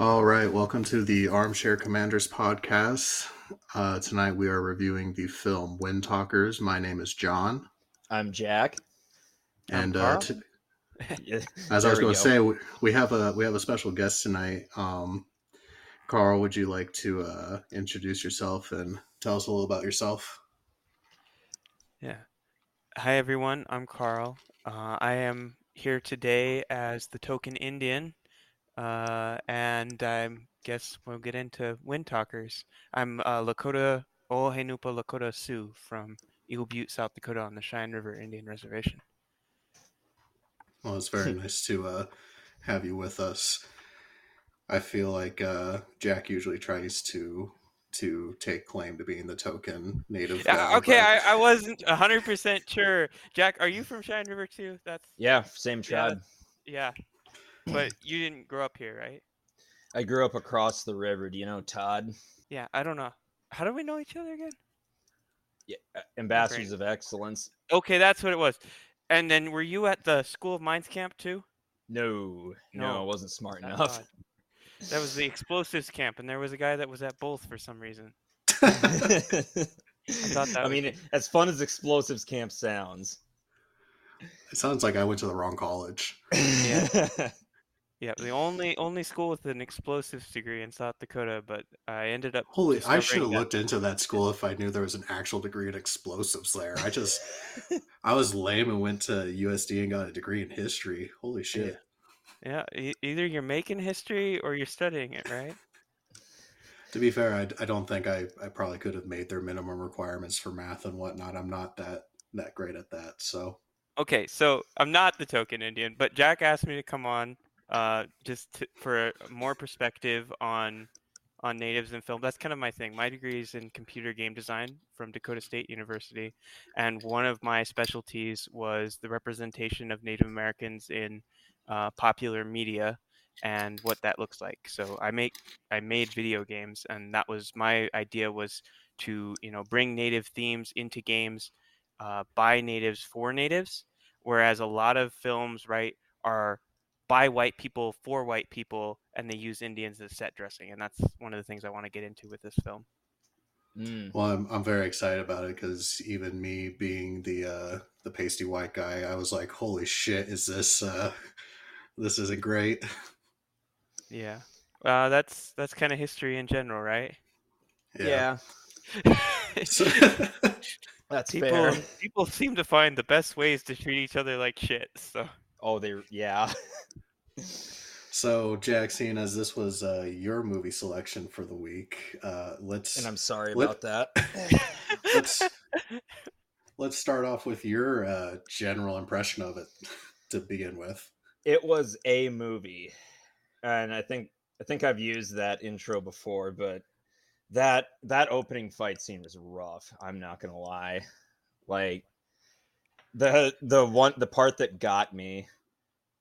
All right, welcome to the Armchair Commanders podcast. Uh, tonight we are reviewing the film Windtalkers. My name is Jon, I'm Jack. and I'm uh, t- as I was going to say, we, we have a we have a special guest tonight. Um, Carl, would you like to uh, introduce yourself and tell us a little about yourself? Yeah. Hi, everyone. I'm Carl. Uh, I am here today as the token Indian, uh, and I guess we'll get into Windtalkers. I'm uh, Lakota Oohenunpa Lakota Sioux from Eagle Butte, South Dakota, on the Cheyenne River Indian Reservation. Well, it's very nice to uh, have you with us. I feel like uh, Jack usually tries to to take claim to being the token native. Yeah, guy, okay, but- I, I wasn't 100% sure. Jack, are you from Cheyenne River too? That's Yeah, same Yeah. tribe. yeah. But you didn't grow up here, right? I grew up across the river. Do you know Todd? Yeah, I don't know. How do we know each other again? Yeah, uh, Ambassadors of Excellence. Okay, that's what it was. And then were you at the School of Mines camp too? No, no, No. I wasn't smart Thank enough. God. That was the explosives camp, and there was a guy that was at both for some reason. I thought that was- mean, as fun as explosives camp sounds. it sounds like I went to the wrong college. Yeah. Yeah, the only only school with an explosives degree in South Dakota, but I ended up. Holy, I should have looked into that school if I knew there was an actual degree in explosives there. I just, I was lame and went to USD and got a degree in history. Holy shit. Yeah, e- either you're making history or you're studying it, right? To be fair, I, I don't think I, I probably could have made their minimum requirements for math and whatnot. I'm not that that great at that. So Okay, so I'm not the token Indian, but Jack asked me to come on uh, just for more perspective on on natives in film. That's kind of my thing. My degree is in computer game design from Dakota State University, and one of my specialties was the representation of Native Americans in uh, popular media and what that looks like. So I make I made video games, and that was my idea was to you know bring native themes into games uh, by natives for natives, whereas a lot of films right are by white people for white people, and they use Indians as set dressing, and that's one of the things I want to get into with this film. Mm. well, I'm, I'm very excited about it because even me being the uh, the pasty white guy, I was like, holy shit, is this uh, this isn't great. Yeah, uh, that's that's kind of history in general, right? Yeah, So- that's people fair. people seem to find the best ways to treat each other like shit. So Oh, they yeah. So, Jack, seeing as this was uh, your movie selection for the week, uh, let's and I'm sorry Let- about that. let's let's start off with your uh, general impression of it to begin with. it was a movie and i think i think i've used that intro before but that that opening fight scene was rough i'm not gonna lie like the the one the part that got me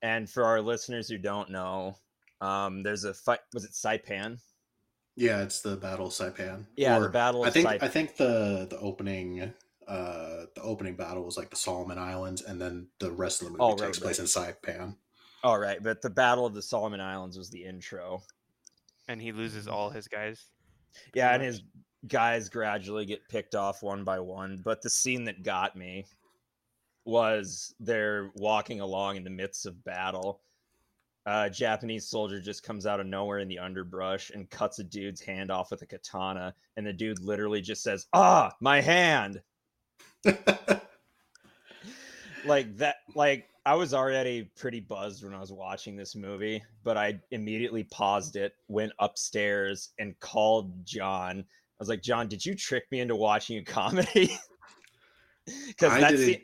and for our listeners who don't know um there's a fight was it saipan Yeah, it's the Battle of Saipan. yeah the battle of I think Saipan. I think the the opening uh the opening battle was like the Solomon Islands, and then the rest of the movie Oh, takes right, place in Saipan. all right but the battle of the solomon islands was the intro and he loses all his guys. Yeah, and his guys gradually get picked off one by one. But the scene that got me was they're walking along in the midst of battle. A Japanese soldier just comes out of nowhere in the underbrush and cuts a dude's hand off with a katana, and the dude literally just says, "Ah, my hand!" Like that. Like I was already pretty buzzed when I was watching this movie, but I immediately paused it, went upstairs, and called Jon. I was like, Jon, did you trick me into watching a comedy? Because that's the,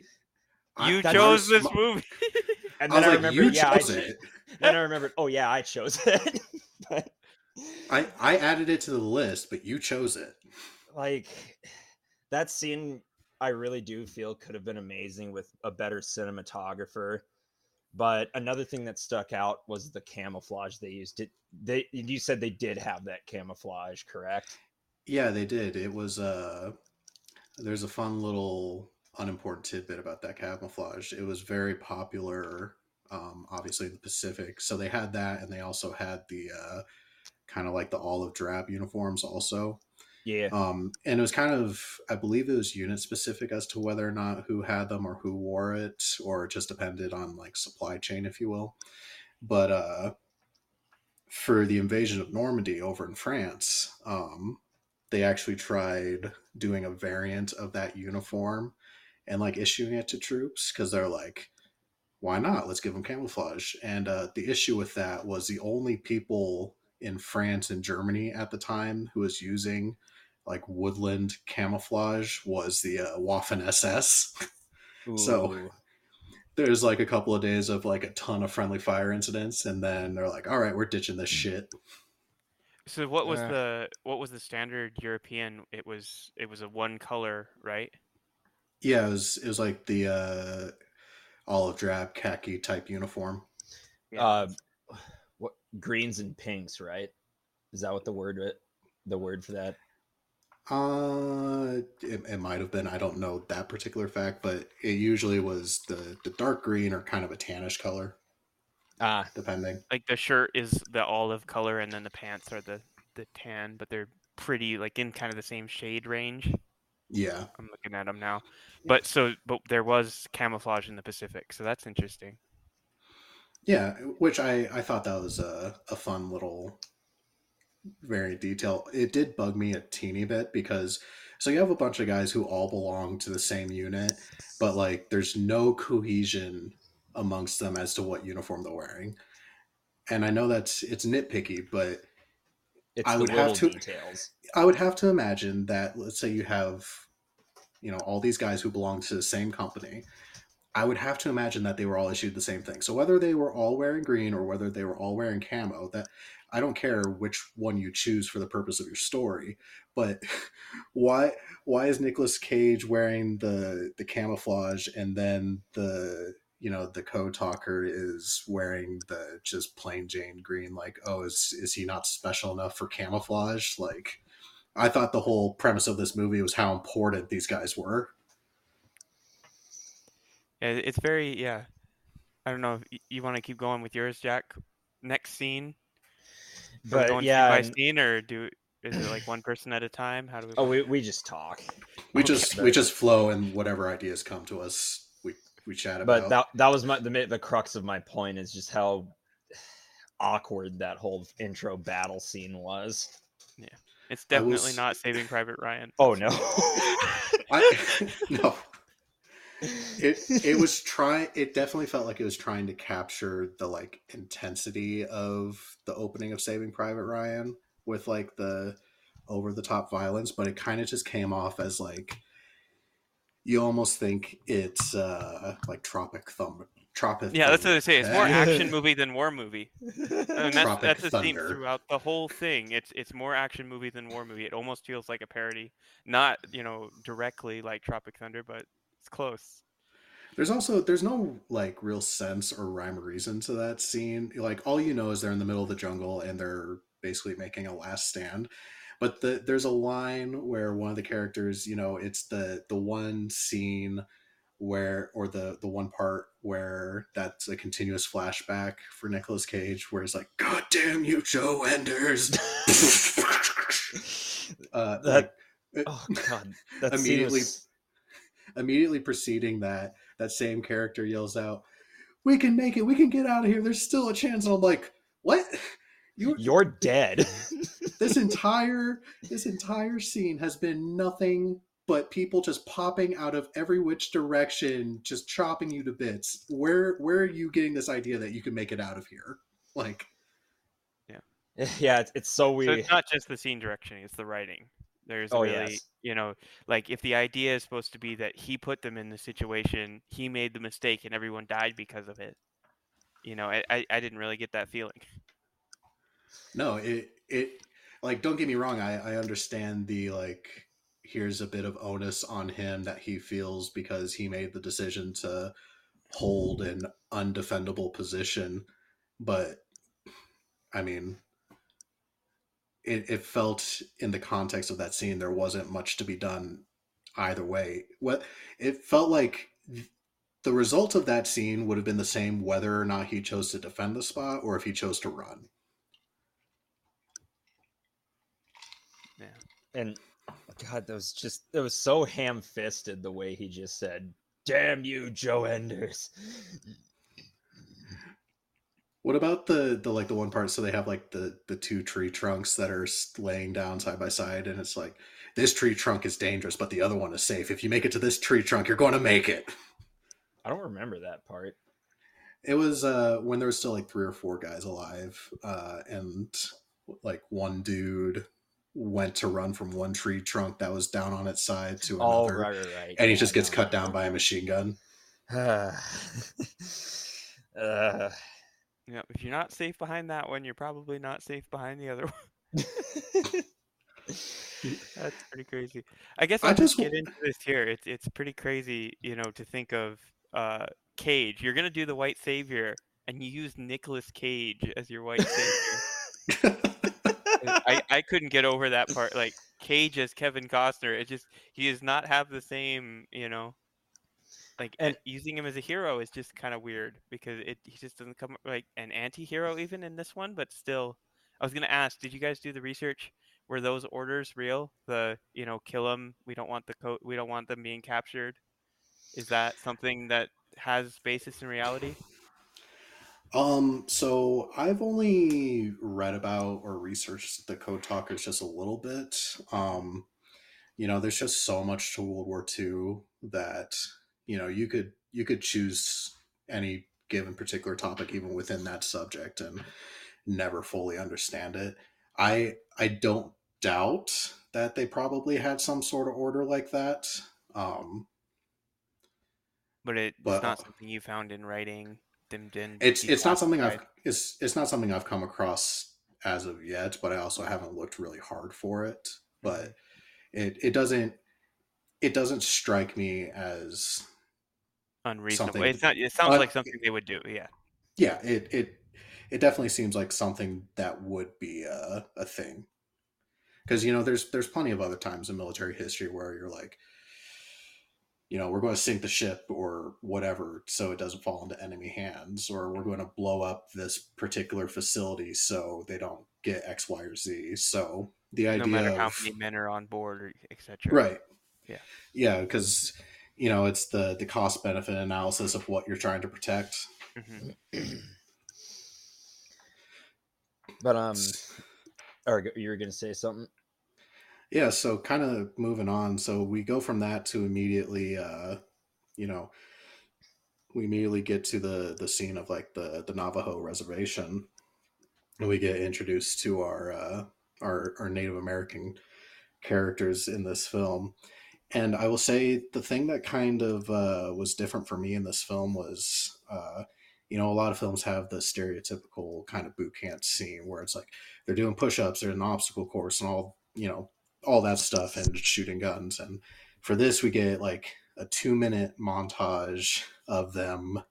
You that's chose was- this movie. and I then was I, like, remember, you yeah, I chose cho- it. then I remembered, oh yeah, I chose it. but I I added it to the list, but you chose it. like that scene, I really do feel could have been amazing with a better cinematographer. But another thing that stuck out was the camouflage they used. Did they? You said they did have that camouflage, correct? Yeah, they did. It was uh there's a fun little unimportant tidbit about that camouflage. It was very popular um obviously in the Pacific. So they had that and they also had the uh kind of like the olive drab uniforms also. Yeah. Um, and it was kind of, I believe it was unit specific as to whether or not who had them or who wore it, or it just depended on like supply chain, if you will. But uh, for the invasion of Normandy over in France, um, they actually tried doing a variant of that uniform and like issuing it to troops because they're like, why not? Let's give them camouflage. And uh, the issue with that was the only people in France and Germany at the time who was using like woodland camouflage was the uh, Waffen SS. So- There's like a couple of days of like a ton of friendly fire incidents, and then they're like, "All right, we're ditching this shit." So what was Uh. the what was the standard European? It was it was a one color, right? Yeah, it was it was like the uh, olive drab khaki type uniform. Uh, what greens and pinks, right? Is that what the word the word for that? Uh, it, it might have been. I don't know that particular fact, but it usually was the the dark green or kind of a tannish color, Ah, depending. like the shirt is the olive color and then the pants are the the tan, but they're pretty like in kind of the same shade range. Yeah, I'm looking at them now. But so but there was camouflage in the Pacific, so that's interesting. yeah. Which I I thought that was a a fun little very detail. It did bug me a teeny bit because so you have a bunch of guys who all belong to the same unit, but like there's no cohesion amongst them as to what uniform they're wearing. And I know that's it's nitpicky, but it's I would have to- details. I would have to imagine that let's say you have you know all these guys who belong to the same company. I would have to imagine that they were all issued the same thing. So whether they were all wearing green or whether they were all wearing camo, that I don't care which one you choose for the purpose of your story, but why why is Nicolas Cage wearing the the camouflage and then the you know the code talker is wearing the just plain Jane green like oh is is he not special enough for camouflage like I thought the whole premise of this movie was how important these guys were. Yeah, it's very yeah. I don't know if you want to keep going with yours, Jack. Next scene, But going yeah, scene by and- scene, or do is it like one person at a time? How do we? oh, we, we just talk. We Okay. just we just flow and whatever ideas come to us we we chat about. But that that was my the the crux of my point is just how awkward that whole intro battle scene was. Yeah, it's definitely s- not Saving Private Ryan. Oh no. I, no, it it was trying. It definitely felt like it was trying to capture the like intensity of the opening of Saving Private Ryan with like the over the top violence, but it kind of just came off as like you almost think it's uh like Tropic Thunder. Tropic. Yeah, that's what I Thunder. say. It's more action movie than war movie. and that's that's the theme throughout the whole thing. It's it's more action movie than war movie. It almost feels like a parody, not you know directly like Tropic Thunder, but it's close. There's also there's no like real sense or rhyme or reason to that scene. Like all you know is they're in the middle of the jungle and they're basically making a last stand. But the, there's a line where one of the characters, you know, it's the the one scene where or the the one part where that's a continuous flashback for Nicolas Cage where he's like, "God damn you, Joe Enders." uh, That- like, oh god. That Immediately- immediately preceding that, that same character yells out, "We can make it! We can get out of here! There's still a chance!" And I'm like, "What? You You're dead. this entire this entire scene has been nothing but people just popping out of every which direction, just chopping you to bits. Where where are you getting this idea that you can make it out of here? Like, yeah, it's, it's so So weird. it's not just the scene direction; it's the writing. There's Oh, really, yes. you know, like if the idea is supposed to be that he put them in the situation, he made the mistake, and everyone died because of it. You know, I I, I didn't really get that feeling. No, it it like don't get me wrong. I I understand the like. Here's a bit of onus on him that he feels because he made the decision to hold an undefendable position, but I mean, it, it felt in the context of that scene there wasn't much to be done either way. What it felt like the result of that scene would have been the same whether or not he chose to defend the spot or if he chose to run. And God, that was just it was so ham fisted the way he just said, "Damn you, Joe Enders." What about the the like the one part? So they have like the the two tree trunks that are laying down side by side, and it's like this tree trunk is dangerous, but the other one is safe. If you make it to this tree trunk, you're going to make it. I don't remember that part. It was uh, when there was still like three or four guys alive, uh, and like one dude went to run from one tree trunk that was down on its side to Oh, another, right, right, right. and he Yeah, just gets no, cut no, down by a machine gun. uh, Yeah, if you're not safe behind that one, you're probably not safe behind the other one. That's pretty crazy. I guess I I'll just just get into this here. It's it's pretty crazy, you know, to think of uh Cage. You're gonna do the white savior, and you use Nicolas Cage as your white savior. I, I couldn't get over that part. Like Cage as Kevin Costner, it just he does not have the same, you know, like And- using him as a hero is just kind of weird because it he just doesn't come like an anti-hero even in this one, but still. I was gonna ask, did you guys do the research? Were those orders real? The you know, kill them. We don't want the co- We don't want them being captured. Is that something that has basis in reality? Um, so I've only read about or researched the Code Talkers just a little bit. Um, you know, there's just so much to World War II that you know you could you could choose any given particular topic even within that subject and never fully understand it. I I don't doubt that they probably had some sort of order like that. Um, But it, But, it's not uh, something you found in writing. Them didn't. it's it's not something I've it's it's not something I've come across as of yet, but I also haven't looked really hard for it. But it it doesn't it doesn't strike me as unreasonable. It's not. It sounds Uh, like something they would do. Yeah. yeah it it it definitely seems like something that would be a, a thing because you know there's there's plenty of other times in military history where you're like you know we're going to sink the ship or whatever so it doesn't fall into enemy hands or we're going to blow up this particular facility so they don't get x y or z so the idea No matter of how many men are on board, or etc. right Yeah. yeah because you know it's the the cost benefit analysis of what you're trying to protect hmm but um, or you were gonna say something? Yeah so kind of moving on so we go from that to immediately uh you know we immediately get to the the scene of like the the navajo reservation and we get introduced to our uh our our native american characters in this film. And i will say the thing that kind of uh was different for me in this film was uh you know a lot of films have the stereotypical kind of boot camp scene where it's like they're doing push-ups they're in an obstacle course and all you know all that stuff and shooting guns. And for this we get like a two minute montage of them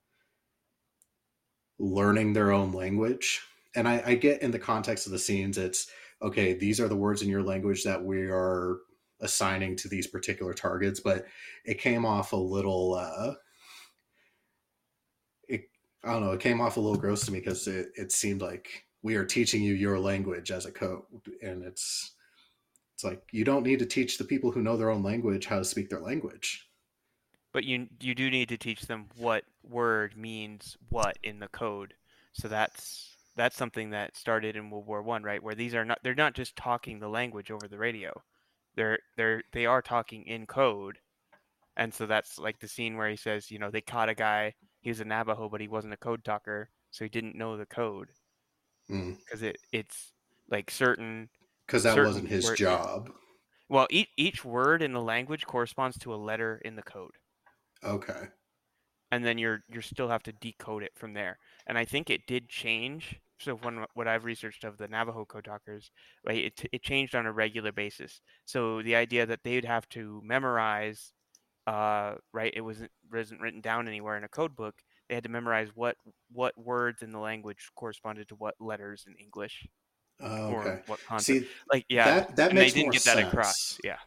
learning their own language. And I, I get in the context of the scenes it's okay these are the words in your language that we are assigning to these particular targets but it came off a little uh it i don't know it came off a little gross to me because it, it seemed like we are teaching you your language as a code and it's it's like you don't need to teach the people who know their own language how to speak their language But you you do need to teach them what word means what in the code. So that's that's something that started in World War One, right? Where these are not they're not just talking the language over the radio. They're they're they are talking in code. And so that's like the scene where he says, you know, they caught a guy, he was a Navajo, but he wasn't a code talker, so he didn't know the code. Hmm. Because it, it's like certain because that Certain wasn't his word- job well, each each word in the language corresponds to a letter in the code. okay and then you're you still have to decode it from there. And I think it did change. So when what I've researched of the Navajo code talkers, right, it it changed on a regular basis. So the idea that they'd have to memorize, uh, right, it wasn't wasn't written down anywhere in a code book. They had to memorize what what words in the language corresponded to what letters in English Oh, or okay what concept. see like yeah, that that and they didn't more get that across. Yeah.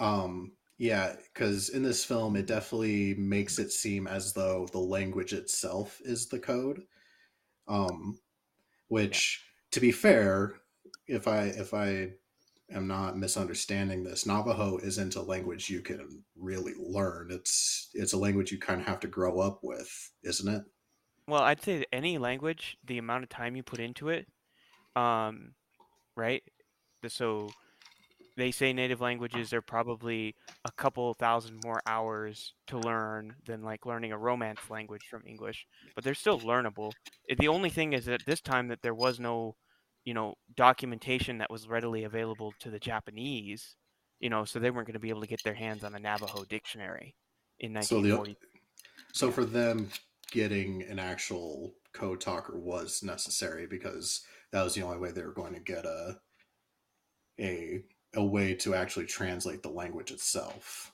Um, yeah, because in this film, it definitely makes it seem as though the language itself is the code. Um, which, to be fair, if I if I am not misunderstanding this, Navajo isn't a language you can really learn. It's it's a language you kind of have to grow up with, isn't it? Well, I'd say that any language, the amount of time you put into it, um, right? So they say native languages are probably a couple thousand more hours to learn than like learning a romance language from English, but they're still learnable. Uh, The only thing is at this time that there was no, you know, documentation that was readily available to the Japanese, you know, so they weren't going to be able to get their hands on a Navajo dictionary in So the 1940. so for them getting an actual code talker was necessary because that was the only way they were going to get a a a way to actually translate the language itself.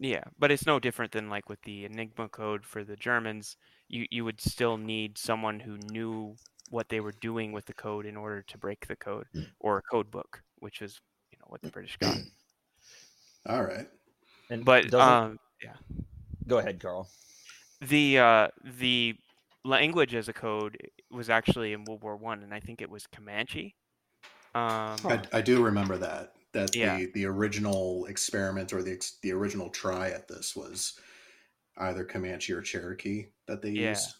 Yeah, but it's no different than like with the Enigma code for the Germans. You you would still need someone who knew what they were doing with the code in order to break the code, or a code book, which is you know what the British got. All right. And But doesn't- um, go ahead, Carl. the uh, the language as a code was actually in World War One, and I think it was Comanche. Um, I, I do remember that that Yeah. the the original experiment or the the original try at this was either Comanche or Cherokee that they Yeah. used.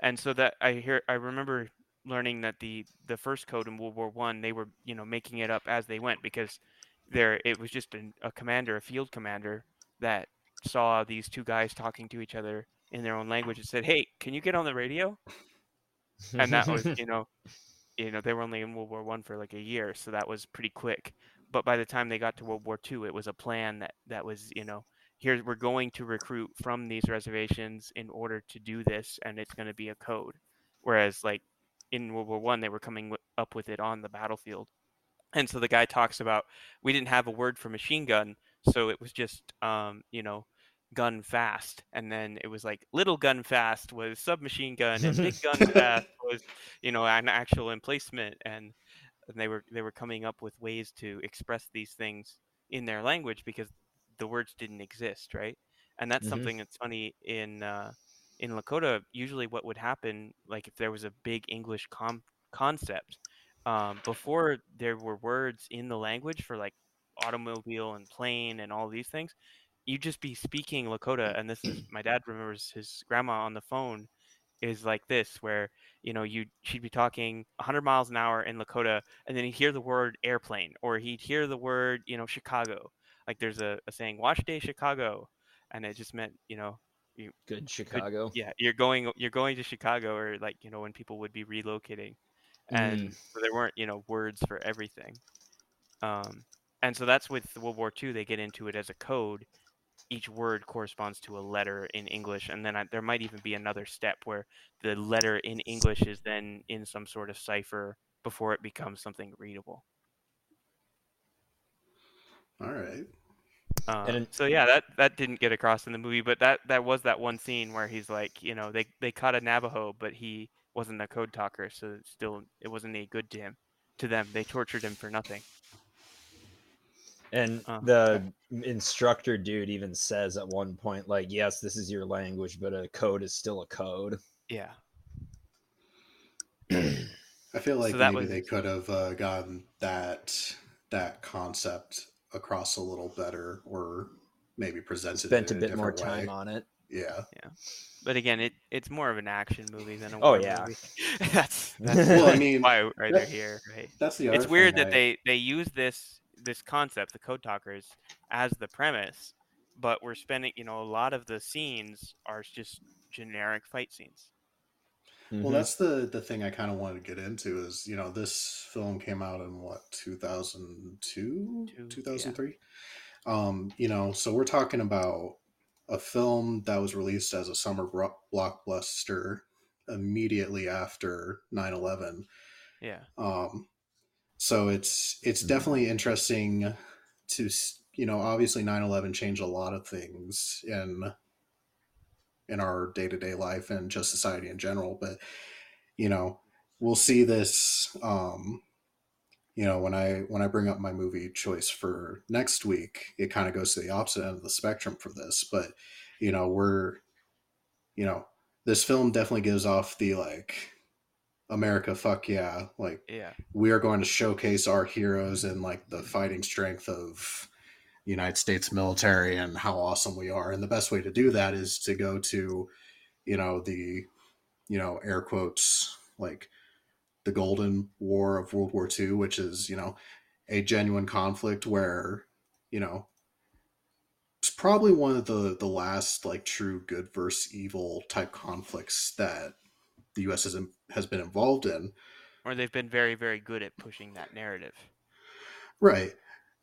and so that I hear I remember learning that the the first code in World War One they were you know making it up as they went because there it was just an, a commander a field commander that saw these two guys talking to each other in their own language and said hey can you get on the radio? And that was you know you know they were only in World War One for like a year so that was pretty quick. But by the time they got to World War Two it was a plan that that was you know here we're going to recruit from these reservations in order to do this and it's going to be a code. Whereas like in world war one they were coming up with it on the battlefield. And so the guy talks about we didn't have a word for machine gun so it was just um, you know gun fast and then it was like little gun fast was submachine gun and big gun fast was you know an actual emplacement and and they were they were coming up with ways to express these things in their language because the words didn't exist, right? And that's Mhm. something that's funny in uh, in Lakota. Usually, what would happen, like if there was a big English com- concept, um, before there were words in the language for like automobile and plane and all these things, you'd just be speaking Lakota. And this is my dad remembers his grandma on the phone is like this, where you know you she'd be talking 100 miles an hour in Lakota, and then he'd hear the word airplane, or he'd hear the word you know Chicago. Like there's a, a saying, "Watch day Chicago," and it just meant you know Good Chicago. yeah you're going you're going to Chicago, or like you know when people would be relocating, and so there weren't you know words for everything. Um, and so that's with World War II. They get into it as a code. Each word corresponds to a letter in English, and then I, there might even be another step where the letter in English is then in some sort of cipher before it becomes something readable. All right. Um, And- so yeah, that that didn't get across in the movie, but that that was that one scene where he's like, you know, they they caught a Navajo, but he wasn't a code talker, so still it wasn't any good to him. To them, they tortured him for nothing. And Uh, the instructor dude even says at one point, like, yes, this is your language, but a code is still a code. Yeah, I feel like So that maybe was- they could have uh, gotten that that concept across a little better, or maybe presented Spent it a a bit more different time way. on it. Yeah. Yeah. But again, it it's more of an action movie than a Oh, yeah. movie. that's that's Well, I mean, why why they're here, right? That's the other. it's weird thing that I- they they use this this concept the code talkers as the premise but we're spending you know a lot of the scenes are just generic fight scenes. Well, Mhm. that's the the thing I kind of wanted to get into is you know this film came out in what 2002 Two, 2003 um you know so we're talking about a film that was released as a summer bro- blockbuster immediately after 9/11 yeah. Um so it's it's Mhm. definitely interesting to you know obviously 9/11 changed a lot of things in in our day-to-day life and just society in general but you know we'll see this um you know when i when i bring up my movie choice for next week it kind of goes to the opposite end of the spectrum for this but you know we're you know this film definitely gives off the like America, fuck yeah! Like Yeah. we are going to showcase our heroes and like the fighting strength of United States military and how awesome we are. And the best way to do that is to go to, you know, the, you know, air quotes like the Golden War of World War II, which is, you know, a genuine conflict where, you know, it's probably one of the the last like true good versus evil type conflicts that the U.S. has has been involved in. Or they've been very, very good at pushing that narrative. Right.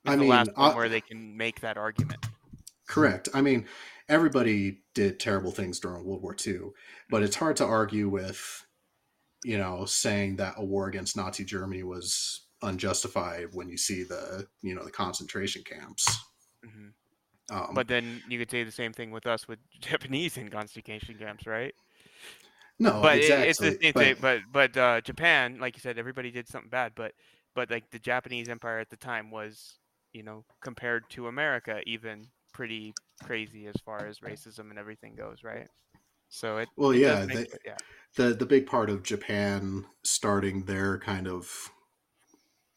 I mean, I- where they can make that argument. Correct. I mean, everybody did terrible things during World War II, but it's hard to argue with, you know, saying that a war against Nazi Germany was unjustified when you see the, you know, the concentration camps. hmm Um, But then you could say the same thing with us with Japanese in concentration camps, right? No, but exactly. it's the same thing. But but uh, Japan, like you said, everybody did something bad. But but like the Japanese Empire at the time was, you know, compared to America, even pretty crazy as far as racism and everything goes, right? So it well, it yeah, make they, it- yeah. the the big part of Japan starting their kind of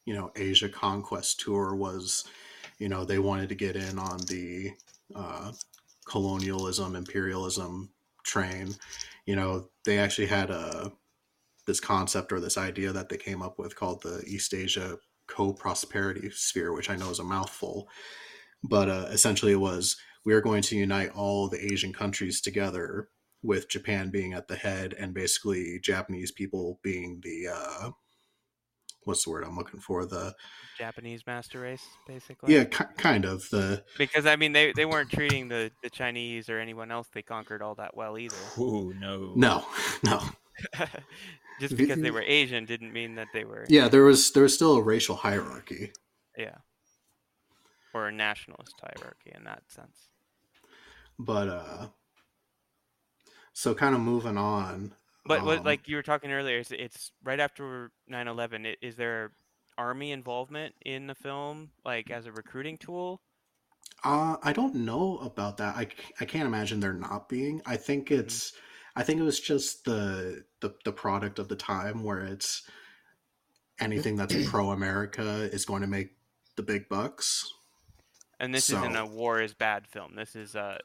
you know Asia conquest tour was you know they wanted to get in on the uh, colonialism imperialism train you know they actually had a this concept or this idea that they came up with called the East Asia co-prosperity sphere which I know is a mouthful. But uh, essentially it was we are going to unite all the Asian countries together with Japan being at the head and basically Japanese people being the uh what's the word I'm looking for the Japanese master race, basically. yeah ki- kind of the Because I mean, they, they weren't treating the, the Chinese or anyone else they conquered all that well either. Ooh, no. no no Just because they were Asian didn't mean that they were yeah there was there was still a racial hierarchy yeah, or a nationalist hierarchy in that sense. but uh so kind of moving on But what, um, like you were talking earlier, it's, it's right after 9/11. i- Is there army involvement in the film, like as a recruiting tool? Uh, I don't know about that. I, I can't imagine there not being. I think it's, I think it was just the, the the product of the time where it's anything that's pro America is going to make the big bucks. And this isn't a war is bad film. This is a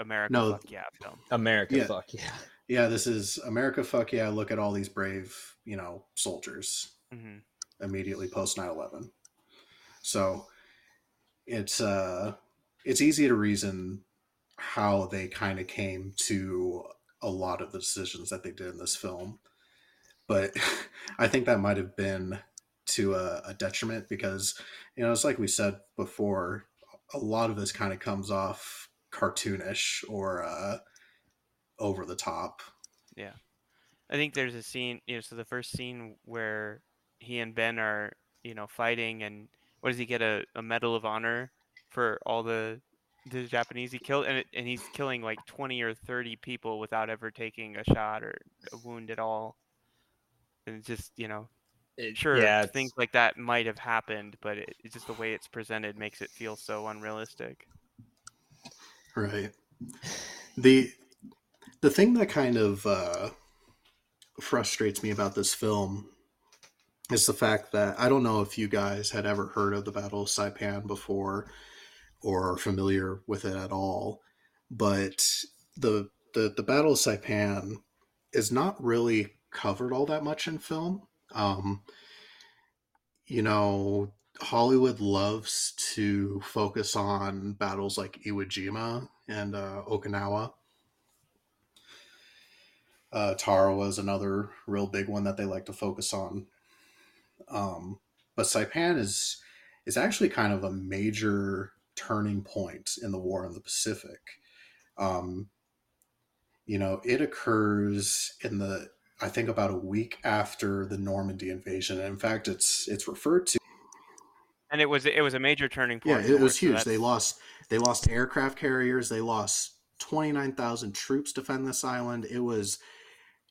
America No. fuck yeah film. America, Yeah. fuck yeah. Yeah, this is America. Fuck yeah! Look at all these brave, you know, soldiers hmm immediately post 9-11 so it's uh it's easy to reason how they kind of came to a lot of the decisions that they did in this film but i think that might have been to a, a detriment because you know it's like we said before a lot of this kind of comes off cartoonish or uh over the top. Yeah, I think there's a scene, you know, so the first scene where he and Ben are, you know, fighting, and what does he get? A, a medal of honor for all the the Japanese he killed, and it, and he's killing like twenty or thirty people without ever taking a shot or a wound at all, and it's just you know, It- sure, yeah, things like that might have happened, but it, it's just the way it's presented makes it feel so unrealistic. Right. The the thing that kind of uh, frustrates me about this film is the fact that I don't know if you guys had ever heard of the Battle of Saipan before or are familiar with it at all, but the the, the Battle of Saipan is not really covered all that much in film. Um, you know, Hollywood loves to focus on battles like Iwo Jima and uh, Okinawa. Uh, Tarawa is another real big one that they like to focus on. Um, but Saipan is is actually kind of a major turning point in the war in the Pacific. Um, you know, it occurs in the I think about a week after the Normandy invasion. And in fact, it's it's referred to And it was it was a major turning point. yeah, it was huge. that's- They lost they lost aircraft carriers. They lost twenty nine thousand troops to defend this island. It was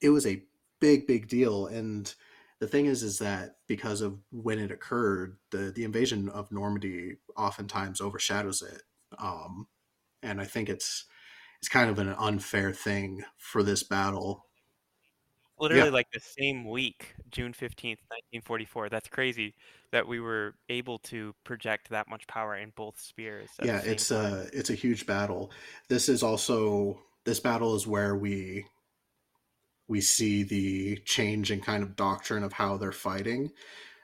it was a big big deal. And the thing is, is that because of when it occurred, the the invasion of Normandy oftentimes overshadows it. Um, and I think it's it's kind of an unfair thing for this battle. Literally Yeah. like the same week, June 15th, 1944. That's crazy that we were able to project that much power in both spears. yeah, it's time. a it's a huge battle. This is also this battle is where we we see the change in kind of doctrine of how they're fighting.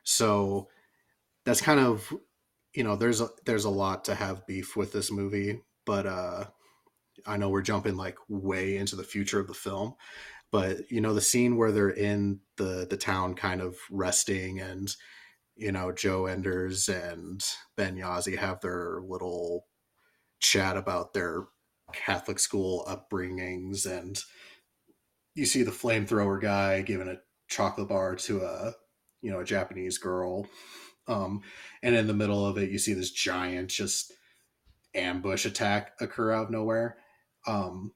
So that's kind of you know there's a there's a lot to have beef with this movie, but uh I know we're jumping like way into the future of the film, but you know the scene where they're in the the town kind of resting and you know Joe Enders and Ben Yazzie have their little chat about their Catholic school upbringings and you see the flamethrower guy giving a chocolate bar to a you know a Japanese girl um and in the middle of it you see this giant just ambush attack occur out of nowhere um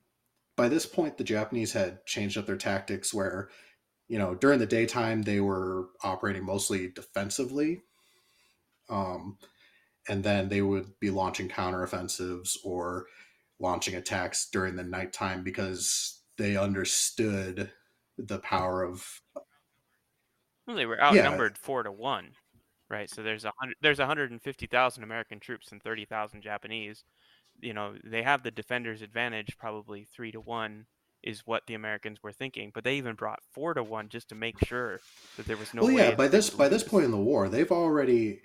by this point the Japanese had changed up their tactics where you know during the daytime they were operating mostly defensively um and then they would be launching counteroffensives or launching attacks during the nighttime because they understood the power of Well, they were Yeah. outnumbered four to one, right? So there's a hundred, there's 150,000 American troops and 30,000 Japanese. You know, they have the defenders' advantage, probably three to one is what the Americans were thinking. But they even brought four to one just to make sure that there was no. well way yeah by this by this point in the war they've already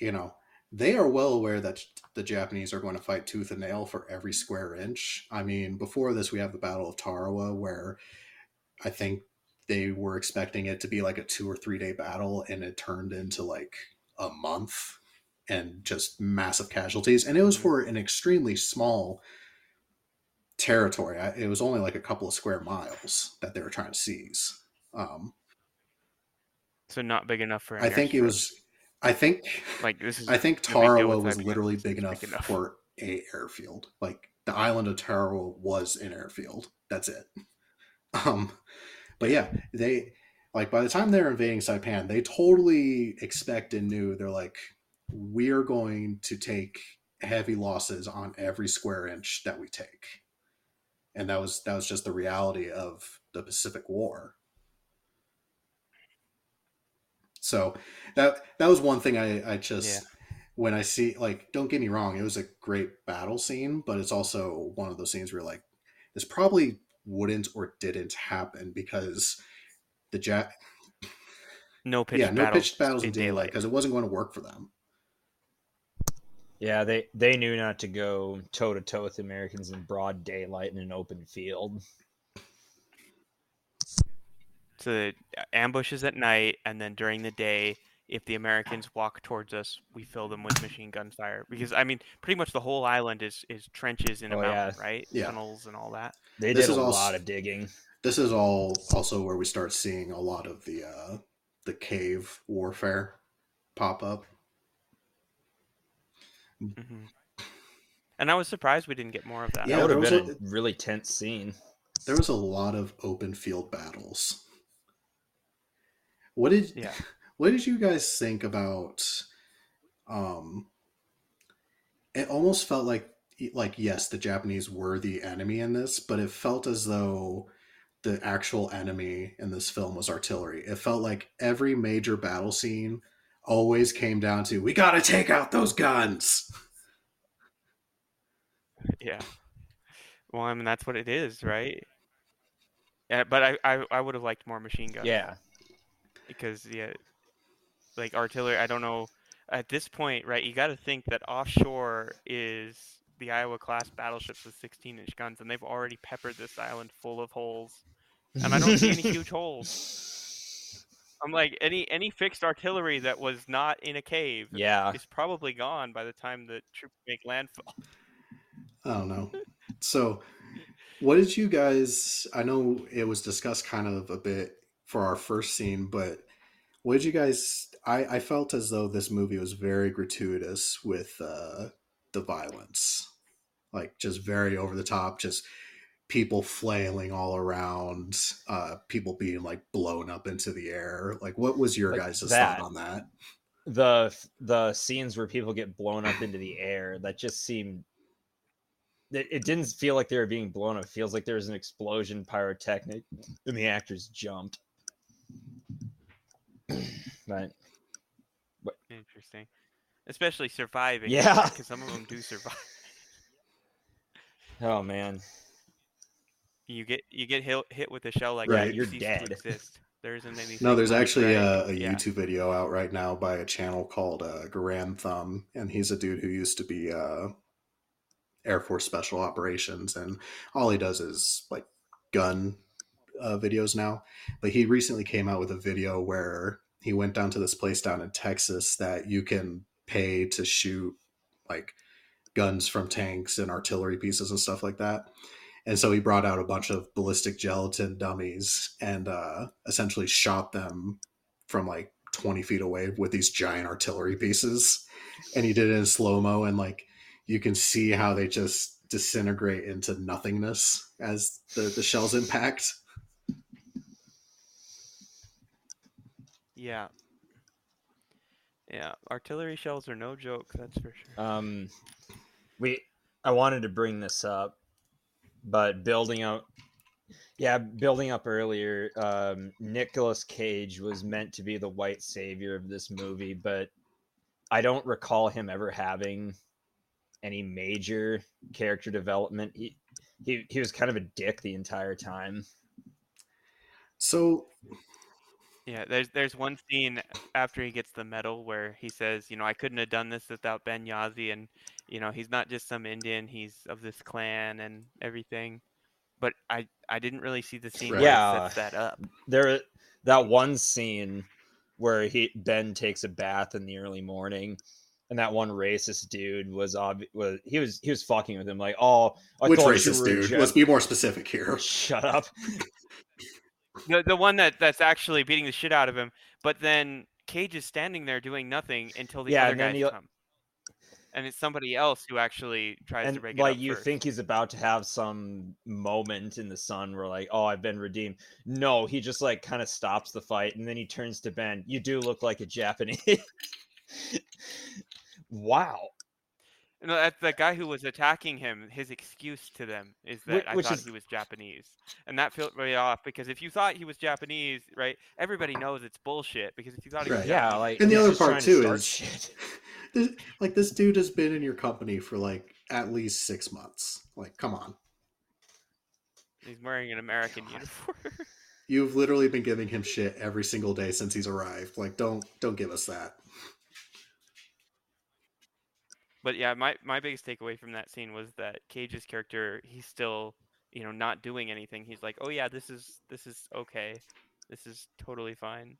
you know they are well aware that the japanese are going to fight tooth and nail for every square inch i mean before this we have the battle of tarawa where i think they were expecting it to be like a two or three day battle and it turned into like a month and just massive casualties and it was Mhm. for an extremely small territory I- it was only like a couple of square miles that they were trying to seize um, So not big enough for. I think it was. I think. like this is. I think no big deal Tarawa was literally big enough, big enough. for a airfield. Like the island of Tarawa was an airfield. That's it. Um, but yeah, they like by the time they're invading Saipan, they totally expect and knew they're like, we're going to take heavy losses on every square inch that we take, and that was that was just the reality of the Pacific War. So that that was one thing I I just Yeah. when I see like don't get me wrong, it was a great battle scene, but it's also one of those scenes where like this probably wouldn't or didn't happen because the jet No pitched yeah no battles pitched battles in daylight. because it wasn't going to work for them. Yeah, they they knew not to go toe to toe with the Americans in broad daylight in an open field. So the ambushes at night, and then during the day, if the Americans walk towards us, we fill them with machine gun fire. Because I mean, pretty much the whole island is is trenches in a Oh, mountain, yeah. right? Yeah. Tunnels and all that. They This did is a also- lot of digging. This is all also where we start seeing a lot of the uh, the cave warfare pop up. Hmm And I was surprised we didn't get more of that. Yeah, that would have was been a really tense scene. There was a lot of open field battles. What did Yeah. what did you guys think about um it almost felt like like yes the japanese were the enemy in this but it felt as though the actual enemy in this film was artillery it felt like every major battle scene always came down to we got to take out those guns Yeah. Well, I mean that's what it is, right? Yeah, but I I, I would have liked more machine guns. Yeah, because yeah, like artillery. I don't know. At this point, right? You got to think that offshore is the Iowa class battleships with 16 inch guns, and they've already peppered this island full of holes. And I don't see any huge holes. I'm like any any fixed artillery that was not in a cave Yeah, is probably gone by the time the troops make landfall. I don't know. So, what did you guys? I know it was discussed kind of a bit for our first scene, but what did you guys? I, I felt as though this movie was very gratuitous with uh, the violence, like just very over the top, just people flailing all around, uh, people being like blown up into the air. Like, what was your Like guys' that. thought on that? the the scenes where people get blown up into the air that just seemed it, it didn't feel like they were being blown up. It feels like there was an explosion, pyrotechnic, and the actors jumped. Right. But Interesting. Especially surviving. Yeah. Because some of them do survive. oh man, You get you get hit hit with a shell like Right, that, you're dead. exist. There isn't anything. No, there's actually a, a Yeah. YouTube video out right now by a channel called uh, Garand Thumb, and he's a dude who used to be uh, Air Force Special Operations, and all he does is like gun uh, videos now. But he recently came out with a video where he went down to this place down in Texas that you can pay to shoot like guns from tanks and artillery pieces and stuff like that. And so he brought out a bunch of ballistic gelatin dummies and uh, essentially shot them from like 20 feet away with these giant artillery pieces. And he did it in slow mo, and like you can see how they just disintegrate into nothingness as the, the shells impact. Yeah. Yeah, artillery shells are no joke. That's for sure. um, we I wanted to bring this up, but building up, yeah, building up earlier. Um, Nicolas Cage was meant to be the white savior of this movie, but I don't recall him ever having any major character development. He he he was kind of a dick the entire time. So Yeah, there's there's one scene after he gets the medal where he says, you know, I couldn't have done this without Ben Yahzee, and you know, he's not just some Indian, he's of this clan and everything. But I I didn't really see the scene Right. Yeah. it sets that up. there that one scene where he Ben takes a bath in the early morning and that one racist dude was ob- was he was he was fucking with him like oh I which racist dude? Jap-" Let's be more specific here. shut up The the one that that's actually beating the shit out of him, but then Cage is standing there doing nothing until the Yeah, other and then guys he- come. And it's somebody else who actually tries to and break it like you first. think he's about to have some moment in the sun where like oh I've been redeemed. No he just like kind of stops the fight and then he turns to Ben. You do look like a Japanese. Wow No, that's the guy who was attacking him. His excuse to them is that Whi- I thought is- he was Japanese, and that felt really off because if you thought he was Japanese, right, everybody knows it's bullshit. Because if you thought he was Right. yeah like And the other part, trying to too, is- shit. This, like this dude has been in your company for like at least six months. Like, come on. he's wearing an American God. uniform. You've literally been giving him shit every single day since he's arrived. Like, don't don't give us that. But yeah, my my biggest takeaway from that scene was that Cage's character, he's still, you know, not doing anything. He's like, oh yeah, this is this is okay, this is totally fine,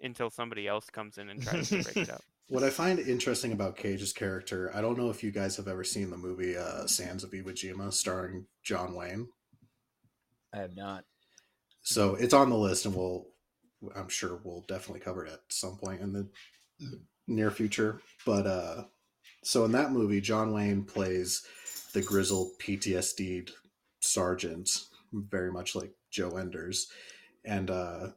until somebody else comes in and tries to break it up. What I find interesting about Cage's character, I don't know if you guys have ever seen the movie uh, Sands of Iwo Jima starring John Wayne. I have not So it's on the list, and we'll, I'm sure we'll definitely cover it at some point in the near future. But uh, so in that movie, John Wayne plays the grizzled PTSD sergeant, very much like Joe Enders, and uh,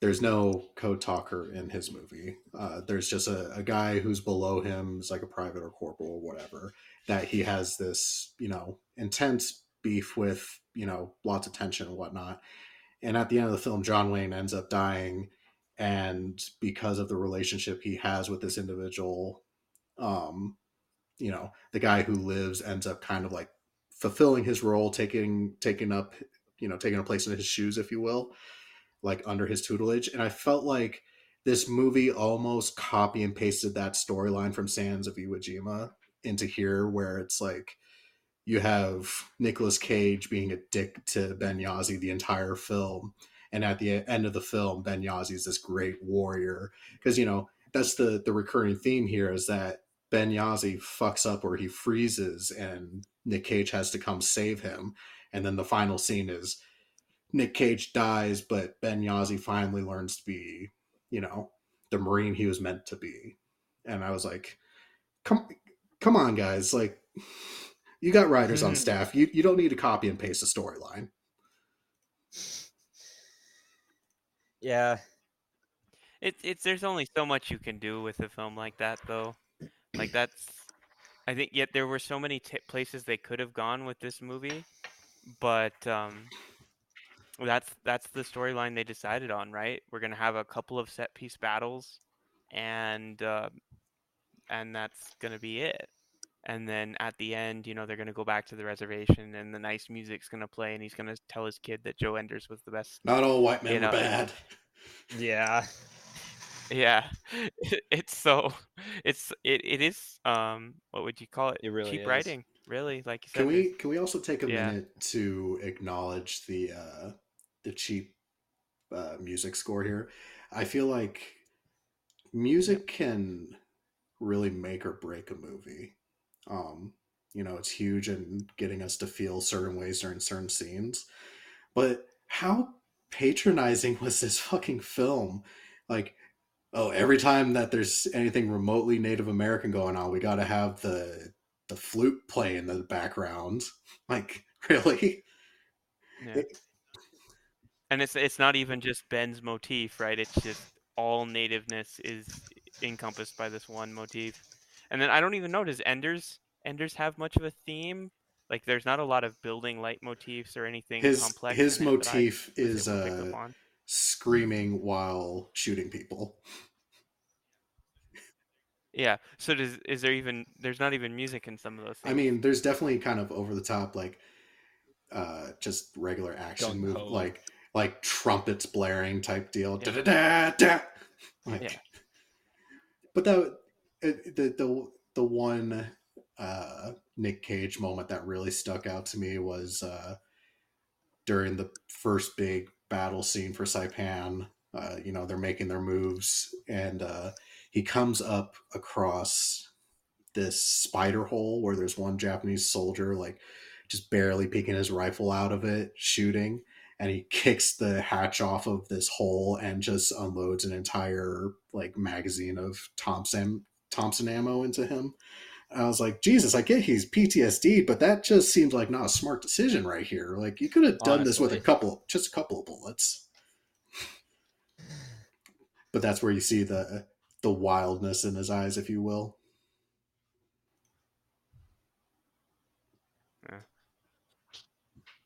there's no code talker in his movie. Uh, there's just a, a guy who's below him, is like a private or corporal or whatever, that he has this, you know, intense beef with, you know, lots of tension and whatnot. And at the end of the film, John Wayne ends up dying. And because of the relationship he has with this individual, um, you know, the guy who lives ends up kind of like fulfilling his role, taking taking up, you know, taking a place in his shoes, if you will, like under his tutelage. And I felt like this movie almost copy and pasted that storyline from Sands of Iwo Jima into here, where it's like you have Nicolas Cage being a dick to Ben Yahzee the entire film, and at the end of the film, Ben Yahzee is this great warrior because you know that's the the recurring theme here is that Ben Yahzee fucks up or he freezes, and Nick Cage has to come save him, and then the final scene is Nick Cage dies, but Ben Yahzee finally learns to be, you know, the Marine he was meant to be, and I was like, come come on guys. Like you got writers on mm-hmm. staff. You, you don't need to copy and paste a storyline. Yeah. It's it's there's only so much you can do with a film like that though. Like that's I think yet there were so many t- places they could have gone with this movie, but um, that's that's the storyline they decided on, right? We're gonna have a couple of set piece battles, and uh, and that's gonna be it. And then at the end, you know, they're gonna go back to the reservation, and the nice music's gonna play, and he's gonna tell his kid that Joe Enders was the best. Not all white men You are know, bad. Yeah. Yeah, it's so it's it, it is um what would you call it? It really cheap is. writing, really. Like you said, Can there's- we can we also take a Yeah. minute to acknowledge the uh, the cheap uh, music score here? I feel like music can really make or break a movie. Um, you know, it's huge in getting us to feel certain ways during certain scenes. But how patronizing was this fucking film? Like, oh, every time that there's anything remotely Native American going on, we got to have the the flute play in the background. Like, really? Yeah. It- and it's it's not even just Ben's motif, right? It's just all nativeness is encompassed by this one motif. And then I don't even know does Enders Enders have much of a theme? Like there's not a lot of building leitmotifs or anything His complex. his in it that I motif is able to pick up uh. Screaming while shooting people. Yeah. So does is there even there's not even music in some of those things. I mean, there's definitely kind of over the top, like uh, just regular action move, Gung-ho. like like trumpets blaring type deal. Yeah. Da da da da. Like, Yeah. But that it, the the the one uh, Nick Cage moment that really stuck out to me was uh, during the first big battle scene for Saipan. Uh, you know, they're making their moves, and uh, he comes up across this spider hole where there's one Japanese soldier like just barely peeking his rifle out of it, shooting, and he kicks the hatch off of this hole and just unloads an entire like magazine of Thompson Thompson ammo into him. I was like, Jesus, I get he's PTSD, but that just seems like not a smart decision right here. Like you could have done this with a couple, just a couple of bullets. But that's where you see the the wildness in his eyes, if you will.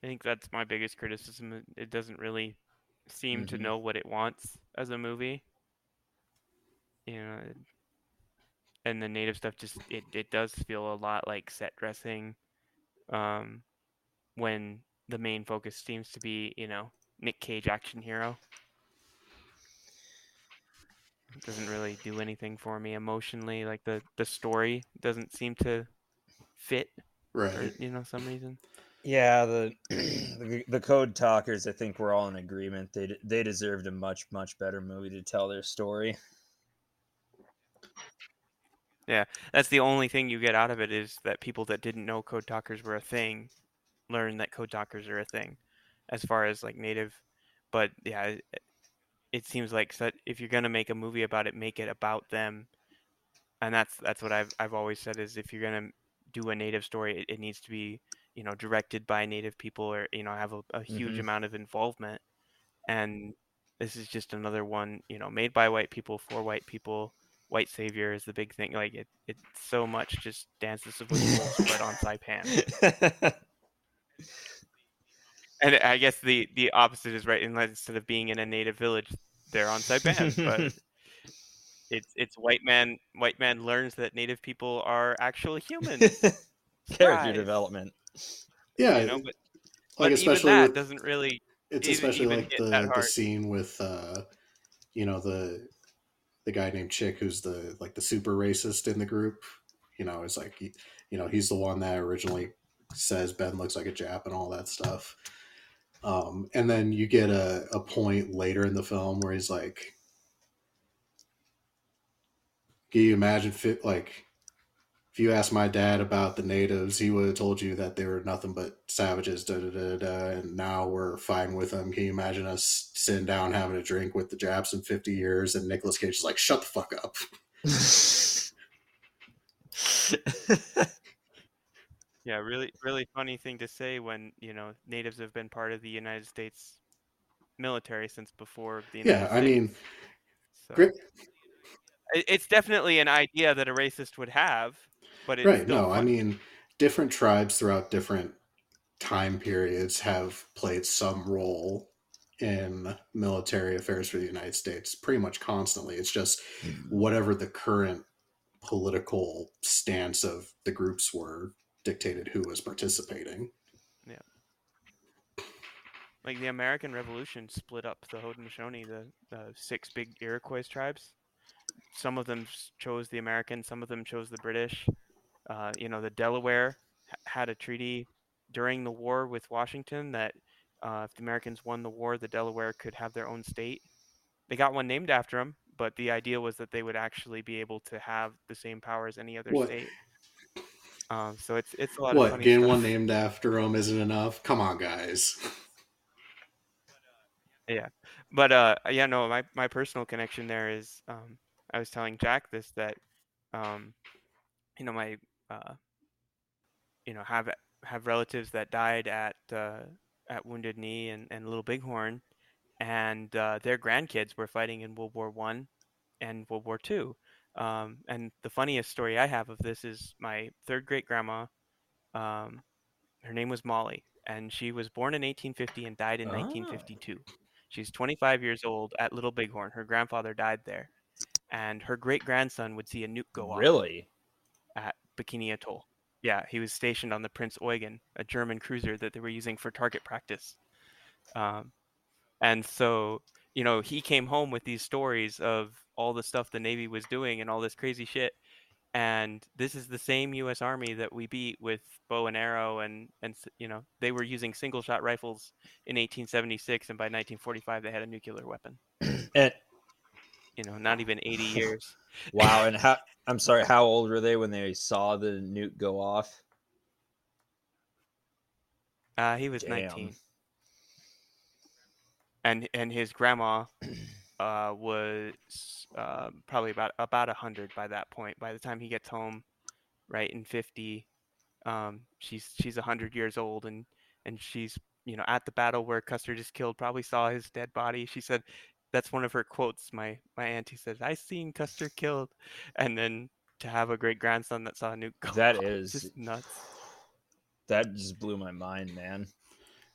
I think that's my biggest criticism. it- doesn't really seem to Mhm. know what it wants as a movie. You know, and the native stuff just it, it does feel a lot like set dressing. Um, when the main focus seems to be, you know, Nick Cage action hero. It doesn't really do anything for me emotionally. Like the the story doesn't seem to fit for Right. you know some reason. Yeah, the, the the code talkers. I think we're all in agreement. They they deserved a much much better movie to tell their story. That's the only thing you get out of it is that people that didn't know code talkers were a thing learn that code talkers are a thing as far as like native but yeah it, it seems like that if you're going to make a movie about it make it about them and that's that's what I've I've always said is if you're going to do a native story it, it needs to be you know directed by native people or you know have a, a huge Mhm. amount of involvement and this is just another one you know made by white people for white people white savior is the big thing like it it's so much just dances with wolves but on saipan. And i guess the the opposite is right unless instead of being in a native village they're on saipan but it's it's white man white man learns that native people are actual humans Character development. Yeah, you know but, like but especially even that with, doesn't really it's even- especially even like the, the scene with uh you know the the guy named chick who's the like the super racist in the group you know it's like you know he's the one that originally says ben looks like a jap and all that stuff. Um and then you get a, a point later in the film where he's like can you imagine fit like if you asked my dad about the natives, he would have told you that they were nothing but savages, da da da da. And now we're fine with them. Can you imagine us sitting down having a drink with the Japs in 50 years? And Nicolas Cage is like, shut the fuck up. Yeah, really, really funny thing to say when you know natives have been part of the United States military since before the United Yeah, I mean, so-. It's definitely an idea that a racist would have. But it's right. still No, I mean, different tribes throughout different time periods have played some role in military affairs for the United States pretty much constantly. It's just hmm. whatever the current political stance of the groups were dictated who was participating. Yeah. Like the American Revolution split up the Haudenosaunee, the, the six big Iroquois tribes. Some of them chose the Americans, some of them chose the British. Uh, you know, the Delaware had a treaty during the war with Washington that uh, if the Americans won the war, the Delaware could have their own state. They got one named after them, but the idea was that they would actually be able to have the same power as any other What? state. Um, so it's it's a lot of What, funny getting stuff. one named after them isn't enough? Come on, guys. Yeah, but uh yeah no my my personal connection there is um i was telling jack this that um you know my uh you know have have relatives that died at uh at wounded knee and, and little bighorn and uh their grandkids were fighting in world war one and world war two um and the funniest story i have of this is my third great grandma um her name was molly and she was born in 1850 and died in Oh. 1952 She's 25 years old at Little Bighorn. Her grandfather died there, and her great grandson would see a nuke go off Really? Bikini Atoll. Yeah, he was stationed on the Prinz Eugen, a German cruiser that they were using for target practice. Um, and so, you know, he came home with these stories of all the stuff the Navy was doing and all this crazy shit. And this is the same U.S. Army that we beat with bow and arrow, and and you know they were using single shot rifles in 1876, and by 1945 they had a nuclear weapon. And You know, not even 80 years. wow, and how I'm sorry, how old were they when they saw the nuke go off? Uh, he was Damn. 19. and and his grandma uh, was uh, probably about about a hundred by that point. By the time he gets home, right in fifty, um, she's she's a hundred years old, and and she's you know at the battle where Custer just killed. Probably saw his dead body. She said that's one of her quotes. My my auntie says, "I seen Custer killed," and then to have a great grandson that saw a nuke go That off, is- just nuts. That just blew my mind, man.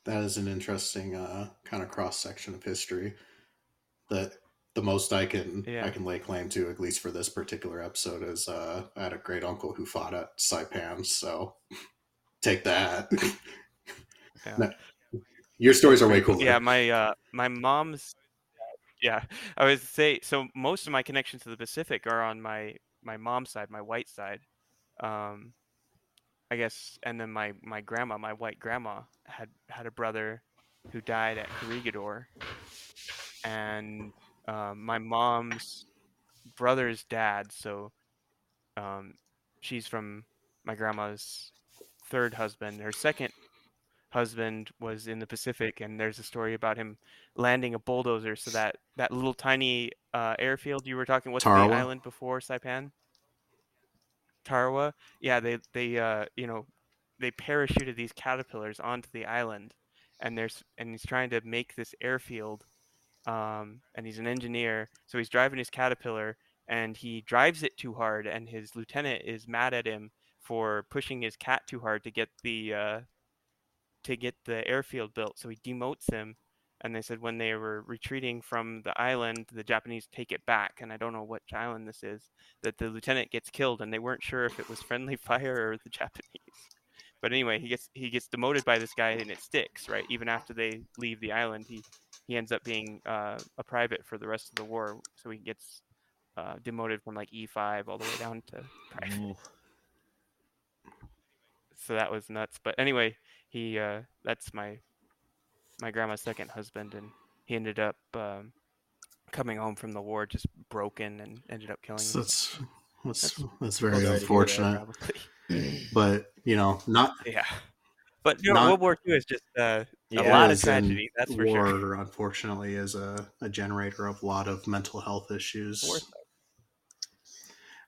That is an interesting uh, kind of cross section of history. That the most I can Yeah. I can lay claim to, at least for this particular episode, is uh, I had a great uncle who fought at Saipan. So take that. Yeah. No, your stories are way cooler. Yeah, my uh, my mom's. Yeah, I was say so. Most of my connections to the Pacific are on my my mom's side, my white side. Um, I guess, and then my my grandma, my white grandma, had had a brother who died at Corregidor, and um, my mom's brother's dad. So, um, she's from my grandma's third husband. Her second husband was in the Pacific, and there's a story about him landing a bulldozer. So that that little tiny uh, airfield you were talking, what's Tarawa? the island before Saipan? Tarawa. Yeah, they they uh you know they parachuted these caterpillars onto the island, and there's and he's trying to make this airfield, um, and he's an engineer, so he's driving his caterpillar, and he drives it too hard, and his lieutenant is mad at him for pushing his cat too hard to get the uh, to get the airfield built. So he demotes him. And they said when they were retreating from the island, the Japanese take it back. And I don't know which island this is. That the lieutenant gets killed, and they weren't sure if it was friendly fire or the Japanese. But anyway, he gets he gets demoted by this guy, and it sticks. Right, even after they leave the island, he he ends up being uh, a private for the rest of the war. So he gets uh, demoted from like E5 all the way down to private Ooh. so that was nuts. But anyway, he uh, that's my my grandma's second husband, and he ended up um, coming home from the war just broken and ended up killing So himself. that's that's, That's- that's very sorry to hear that, unfortunate. But you know, not yeah. But you know, Not- World War II is just uh, Yeah. a lot of Yes, tragedy. That's for war, sure. unfortunately, is a, a generator of a lot of mental health issues.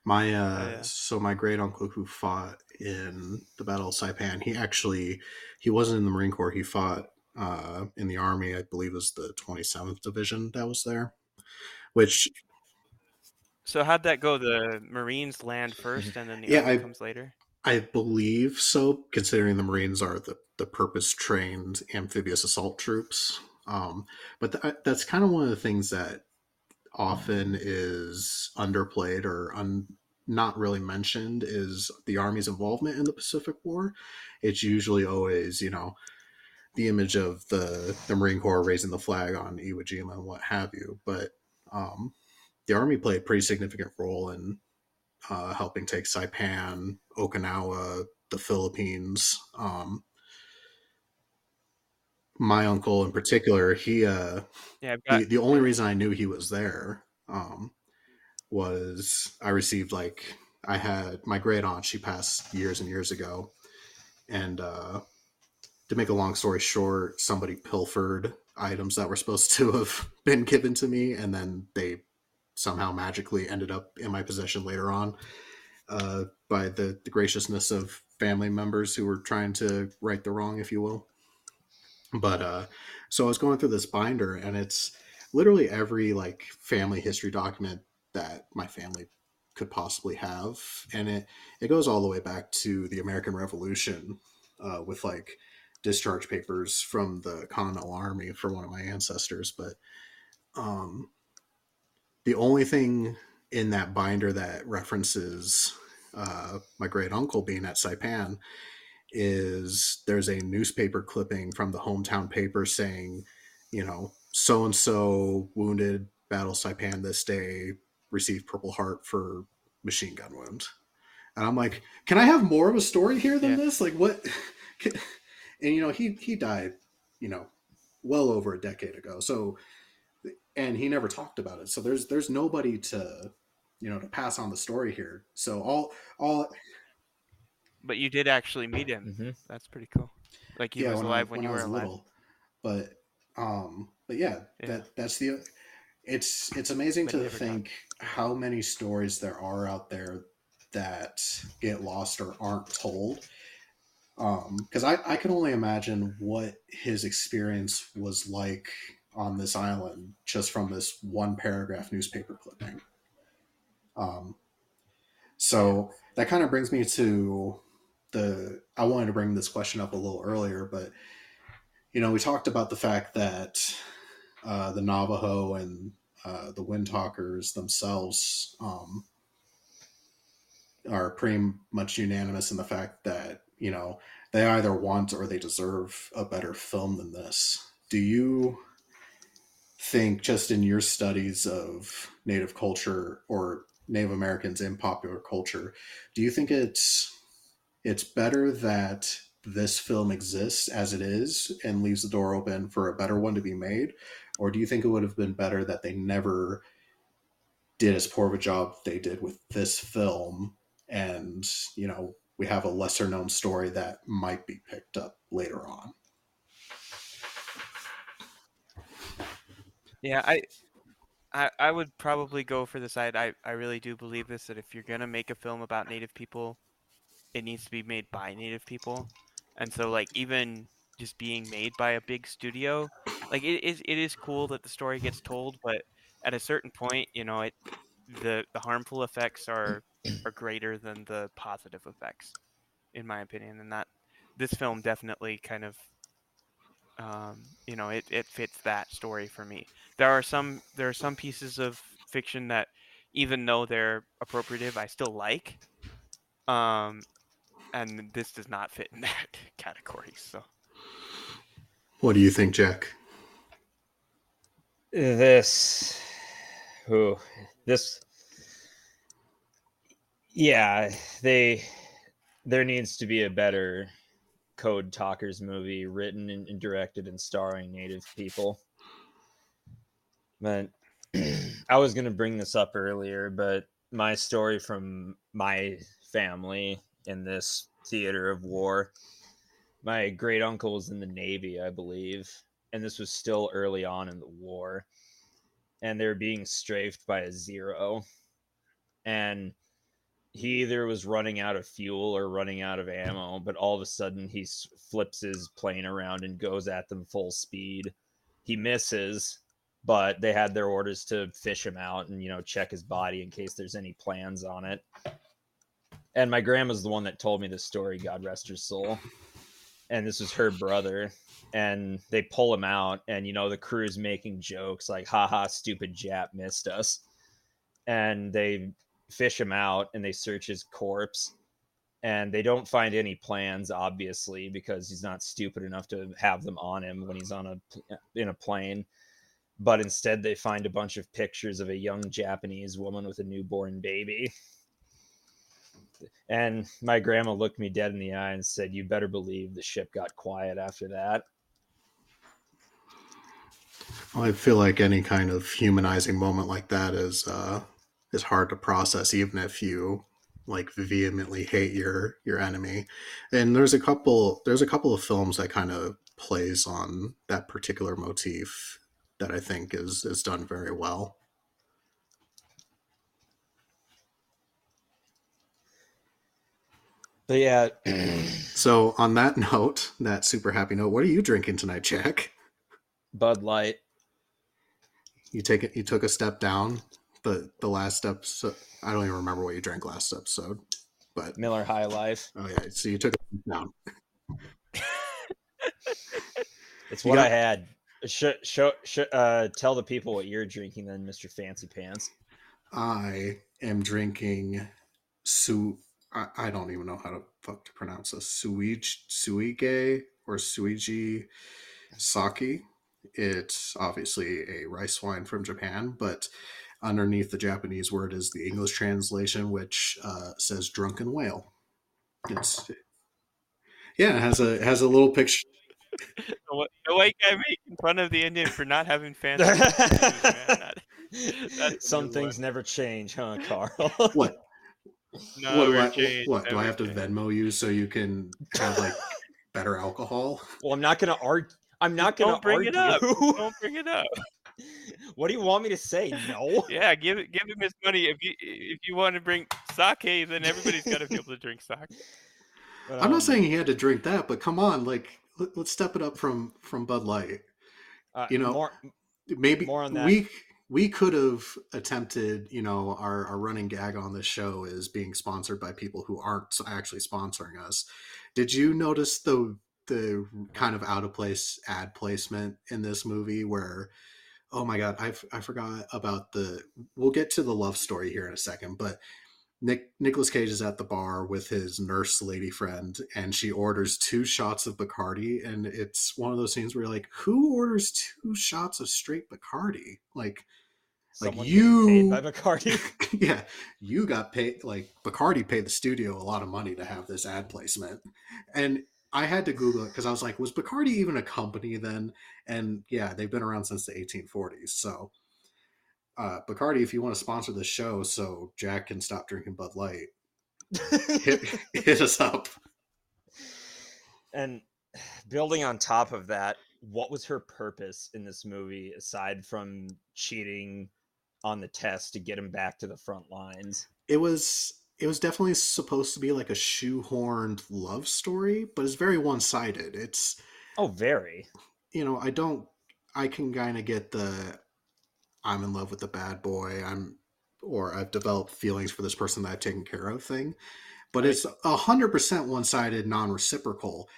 My uh, yeah. so my great uncle who fought in the Battle of Saipan, he actually he wasn't in the Marine Corps. He fought uh, in the Army. I believe it was the Twenty Seventh Division that was there, which So how'd that go? The Marines land first, and then the Yeah, army I- comes later. I believe so, considering the Marines are the, the purpose trained amphibious assault troops. Um, but th- that's kind of one of the things that often is underplayed or un- not really mentioned is the Army's involvement in the Pacific War. It's usually always, you know, the image of the, the Marine Corps raising the flag on Iwo Jima and what have you. But um, the Army played a pretty significant role in uh, helping take Saipan, Okinawa, the Philippines. Um, my uncle, in particular, he uh, Yeah, got the, the only reason I knew he was there um, was I received like I had my great aunt. She passed years and years ago, and uh, to make a long story short, somebody pilfered items that were supposed to have been given to me, and then they somehow magically ended up in my possession later on uh, by the, the graciousness of family members who were trying to right the wrong, if you will. But uh, so I was going through this binder, and it's literally every like family history document that my family could possibly have, and it it goes all the way back to the American Revolution uh, with like discharge papers from the Continental Army for one of my ancestors. But um, the only thing in that binder that references uh, my great uncle being at Saipan is there's a newspaper clipping from the hometown paper saying, you know, so and so wounded battle Saipan this day received Purple Heart for machine gun wound. And I'm like, can I have more of a story here than Yeah. this? Like what? and you know, he he died, you know, well over a decade ago. So, and he never talked about it. So there's there's nobody to, you know, to pass on the story here. So all all but you did actually meet him. Mhm. That's pretty cool. Like he was when I- alive when, you were alive. little. But um, but yeah, Yeah. that that's the. It's it's amazing But to done. think how many stories there are out there that get lost or aren't told. Um, because I I can only imagine what his experience was like on this island just from this one paragraph newspaper clipping. Um, so that kind of brings me to the I wanted to bring this question up a little earlier, but you know, we talked about the fact that uh, the Navajo and uh, the Windtalkers themselves um, are pretty much unanimous in the fact that you know they either want or they deserve a better film than this. Do you think, just in your studies of Native culture or Native Americans in popular culture, do you think it's it's better that this film exists as it is and leaves the door open for a better one to be made or do you think it would have been better that they never did as poor of a job they did with this film and you know we have a lesser known story that might be picked up later on Yeah, I, I, I would probably go for the side. I, I really do believe this that if you're gonna make a film about Native people, it needs to be made by Native people, and so like even just being made by a big studio, like it is it is cool that the story gets told, but at a certain point, you know, it the the harmful effects are are greater than the positive effects, in my opinion, and that this film definitely kind of um, you know it, it fits that story for me. There are some there are some pieces of fiction that even though they're appropriative i still like. Um and this does not fit in that category so what do you think jack This, who, this, yeah, they, there needs to be a better Code Talkers movie written and, and directed and starring Native people. But I was going to bring this up earlier, but my story from my family in this theater of war, my great uncle was in the Navy, I believe, and this was still early on in the war. And they're being strafed by a zero. And he either was running out of fuel or running out of ammo but all of a sudden he flips his plane around and goes at them full speed. He misses but they had their orders to fish him out and you know check his body in case there's any plans on it. And my grandma's the one that told me this story, God rest her soul. And this was her brother. And they pull him out, and you know, the crew's making jokes like, haha, stupid Jap missed us. And they fish him out and they search his corpse. And they don't find any plans, obviously, because he's not stupid enough to have them on him when he's on a in a plane. But instead, they find a bunch of pictures of a young Japanese woman with a newborn baby and my grandma looked me dead in the eye and said, You better believe the ship got quiet after that. Well, I feel like any kind of humanizing moment like that is uh, is hard to process, even if you like vehemently hate your your enemy. And there's a couple there's a couple of films that kind of plays on that particular motif that I think is is done very well. But yeah. so on that note, that super happy note, what are you drinking tonight, Jack? Bud Light. You take it. You took a step down. The the last step. So I don't even remember what you drank last episode. But Miller High Life. Oh yeah. So you took it down. it's what got, I had. Show, show, show, uh, tell the people what you're drinking, then, Mister Fancy Pants. I am drinking su I, I don't even know how to fuck to pronounce this. Suige, suige or Suiji Saki. It's obviously a rice wine from Japan, but underneath the Japanese word is the English translation, which uh, says "drunken whale." It's yeah, it has a it has a little picture. the white guy making fun of the Indian for not having fancy. Some things never change, huh, Carl? what no, what do I, what do I have to Venmo you so you can have like better alcohol? Well, I'm not gonna argue. I'm not gonna Don't bring argue. it up. Don't bring it up. what do you want me to say? No. Yeah, give it. Give him his money. If you if you want to bring sake, then everybody's got to be able to drink sake. But, I'm um, not saying he had to drink that, but come on, like let, us step it up from from Bud Light. Uh, you know, more, maybe more on that. we we could have attempted, you know, our, our running gag on this show is being sponsored by people who aren't actually sponsoring us. Did you notice the the kind of out of place ad placement in this movie where oh my god, I I forgot about the we'll get to the love story here in a second, but Nick Nicolas Cage is at the bar with his nurse lady friend, and she orders two shots of Bacardi, and it's one of those scenes where you're like, who orders two shots of straight Bacardi? Like, like you by Bacardi. yeah, you got paid. Like Bacardi paid the studio a lot of money to have this ad placement, and I had to Google it because I was like, was Bacardi even a company then? And yeah, they've been around since the 1840s. So, uh, Bacardi, if you want to sponsor the show, so Jack can stop drinking Bud Light, hit, hit us up. And building on top of that, what was her purpose in this movie aside from cheating on the test to get him back to the front lines. It was it was definitely supposed to be like a shoehorned love story, but it's very one sided. It's oh, very. You know, I don't. I can kind of get the I'm in love with the bad boy. I'm or I've developed feelings for this person that I've taken care of thing, but right. it's a hundred percent one sided, non reciprocal,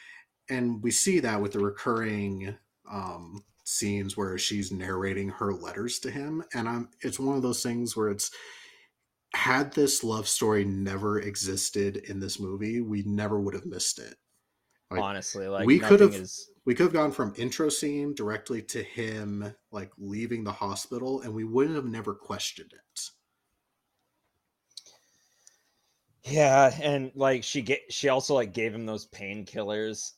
and we see that with the recurring um, scenes where she's narrating her letters to him and i'm it's one of those things where it's had this love story never existed in this movie we never would have missed it. Like, honestly like we could have is... we could have gone from intro scene directly to him like leaving the hospital and we wouldn't have never questioned it. Yeah and like she get she also like gave him those painkillers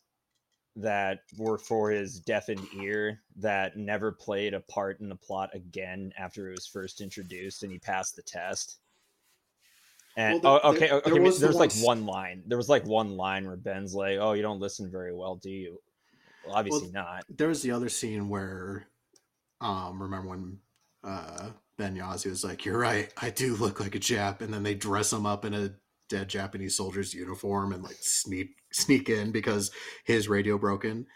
that were for his deafened ear that never played a part in the plot again after it was first introduced and he passed the test. And well, the, oh, okay, the, okay, there was there's the like one line. There was like one line where Ben's like, "Oh, you don't listen very well, do you?" Well, obviously well, not. There was the other scene where, um, remember when uh, Ben Yahzee was like, "You're right, I do look like a Jap," and then they dress him up in a dead Japanese soldier's uniform and like sneak sneak in because his radio broken.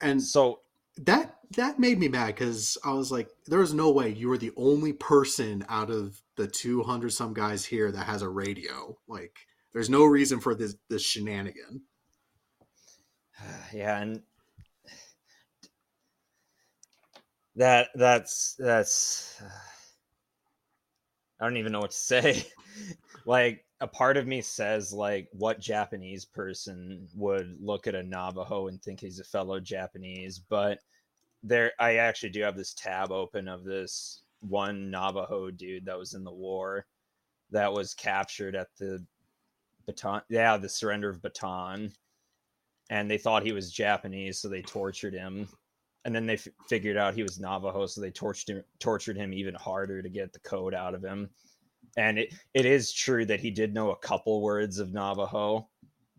And so that that made me mad because I was like, there is no way you are the only person out of the 200 some guys here that has a radio. Like, there's no reason for this this shenanigan. yeah, and that that's that's I don't even know what to say. like a part of me says like what Japanese person would look at a Navajo and think he's a fellow Japanese, but there I actually do have this tab open of this one Navajo dude that was in the war that was captured at the Bataan yeah, the surrender of Bataan. And they thought he was Japanese, so they tortured him. And then they f- figured out he was Navajo, so they tortured him, tortured him even harder to get the code out of him and it, it is true that he did know a couple words of Navajo,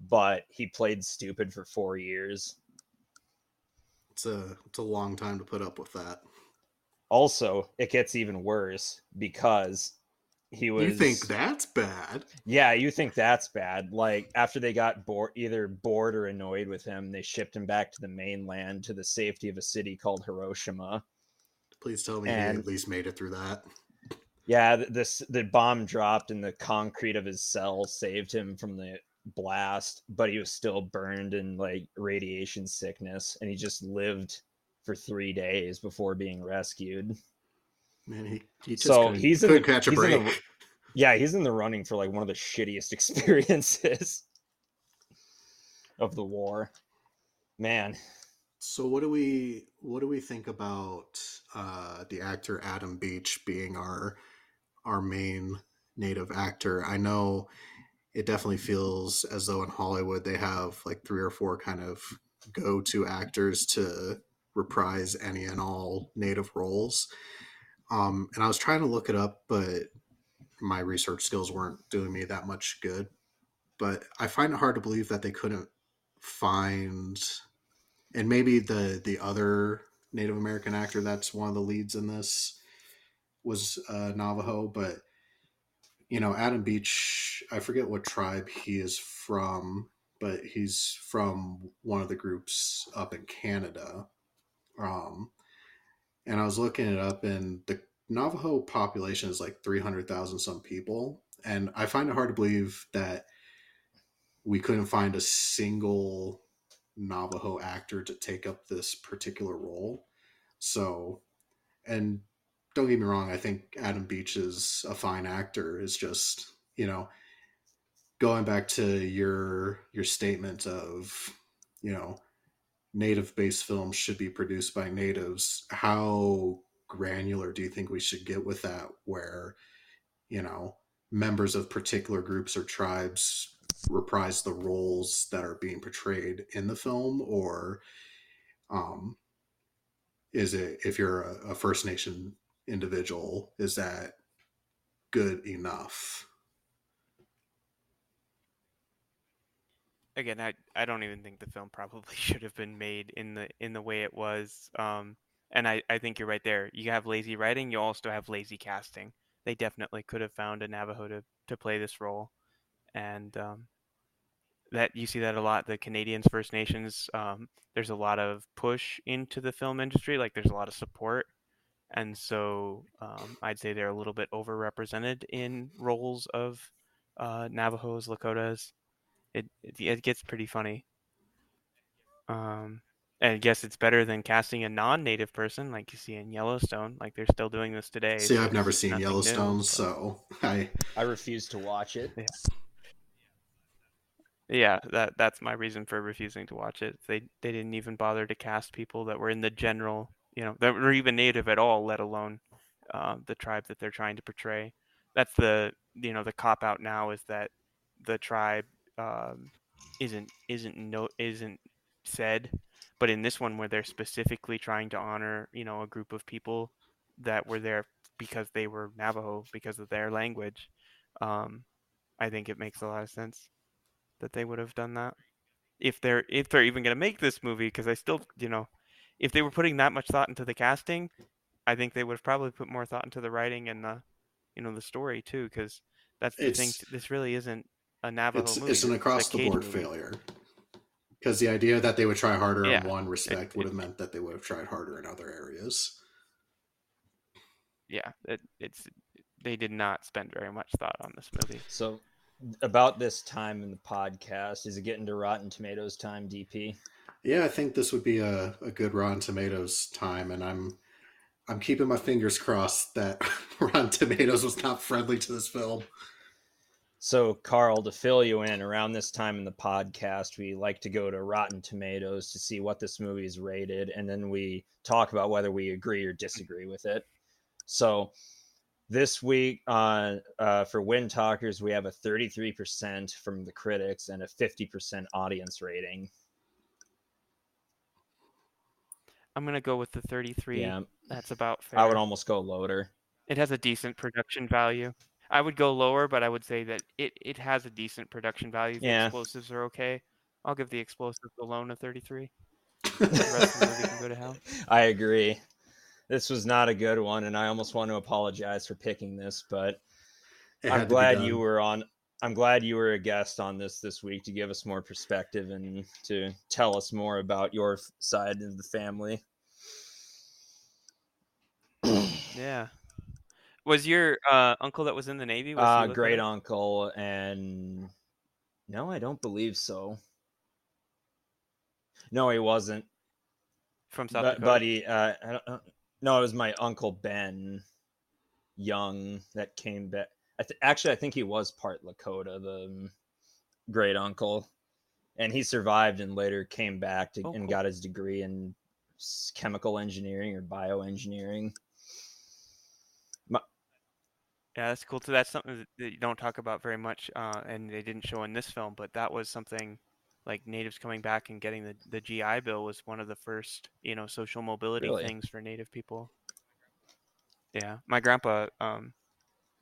but he played stupid for four years. It's a it's a long time to put up with that. Also, it gets even worse because he was. You think that's bad? Yeah, you think that's bad. Like after they got bored, either bored or annoyed with him, they shipped him back to the mainland to the safety of a city called Hiroshima. Please tell me and, he at least made it through that. Yeah, this the bomb dropped and the concrete of his cell saved him from the blast, but he was still burned in like radiation sickness, and he just lived for three days before being rescued. Man, he, he so he's in the, catch a break. The, yeah, he's in the running for like one of the shittiest experiences of the war. Man. So what do we what do we think about uh, the actor Adam Beach being our our main native actor. I know it definitely feels as though in Hollywood they have like three or four kind of go to actors to reprise any and all native roles. Um, and I was trying to look it up, but my research skills weren't doing me that much good. But I find it hard to believe that they couldn't find, and maybe the the other Native American actor that's one of the leads in this was uh, Navajo, but you know, Adam Beach, I forget what tribe he is from, but he's from one of the groups up in Canada. Um, and I was looking it up, and the Navajo population is like 300,000 some people. And I find it hard to believe that we couldn't find a single Navajo actor to take up this particular role. So, and don't get me wrong, I think Adam Beach is a fine actor. Is just, you know, going back to your your statement of, you know, native based films should be produced by natives. How granular do you think we should get with that where, you know, members of particular groups or tribes reprise the roles that are being portrayed in the film or um is it if you're a, a First Nation individual is that good enough? Again i i don't even think the film probably should have been made in the in the way it was um and i i think you're right there. You have lazy writing you also have lazy casting. They definitely could have found a navajo to to play this role and um that you see that a lot the canadians first nations um there's a lot of push into the film industry like there's a lot of support and so um, I'd say they're a little bit overrepresented in roles of uh, Navajos, Lakotas. It, it, it gets pretty funny. Um, and I guess it's better than casting a non-native person like you see in Yellowstone. Like they're still doing this today. See, so I've never seen Yellowstone, new, so I I refuse to watch it. Yeah. yeah, that that's my reason for refusing to watch it. They they didn't even bother to cast people that were in the general you know that were even native at all, let alone uh, the tribe that they're trying to portray. That's the you know the cop out now is that the tribe um, isn't isn't no isn't said, but in this one where they're specifically trying to honor you know a group of people that were there because they were Navajo because of their language, um, I think it makes a lot of sense that they would have done that if they're if they're even going to make this movie because I still you know if they were putting that much thought into the casting, I think they would have probably put more thought into the writing and the, you know, the story too, because that's the it's, thing. This really isn't a Navajo it's, movie. It's an across the board movie. failure. because the idea that they would try harder Yeah. in one respect It- would it- have meant that they would have tried harder in other areas. Yeah, it, it's they did not spend very much thought on this movie. So, about this time in the podcast, is it getting to Rotten Tomatoes time, DP? Yeah, I think this would be a, a good Rotten Tomatoes time, and I'm I'm keeping my fingers crossed that Rotten Tomatoes was not friendly to this film. So, Carl, to fill you in, around this time in the podcast, we like to go to Rotten Tomatoes to see what this movie is rated, and then we talk about whether we agree or disagree with it. So, this week on uh, for Windtalkers, we have a 33% from the critics and a 50% audience rating. I'm gonna go with the 33. Yeah, That's about fair. I would almost go lower. It has a decent production value. I would go lower, but I would say that it, it has a decent production value. The Yeah. explosives are okay. I'll give the explosives alone a 33. The rest of the movie can go to hell. I agree. This was not a good one, and I almost want to apologize for picking this, but It I'm glad you were on. I'm glad you were a guest on this this week to give us more perspective and to tell us more about your side of the family. Yeah. Was your uh, uncle that was in the Navy? Was Uh, great at- uncle, and no, I don't believe so. No, he wasn't. from South But, Dakota? but he, uh, I don't, uh, no, it was my uncle Ben Young that came back. I th- actually, I think he was part Lakota, the um, great uncle, and he survived and later came back to, Oh, and cool. got his degree in chemical engineering or bioengineering. Yeah, that's cool too. That's something that- that you don't talk about very much, uh, and they didn't show in this film. But that was something like natives coming back and getting the, the GI Bill was one of the first, you know, social mobility Really? things for Native people. Yeah, my grandpa um,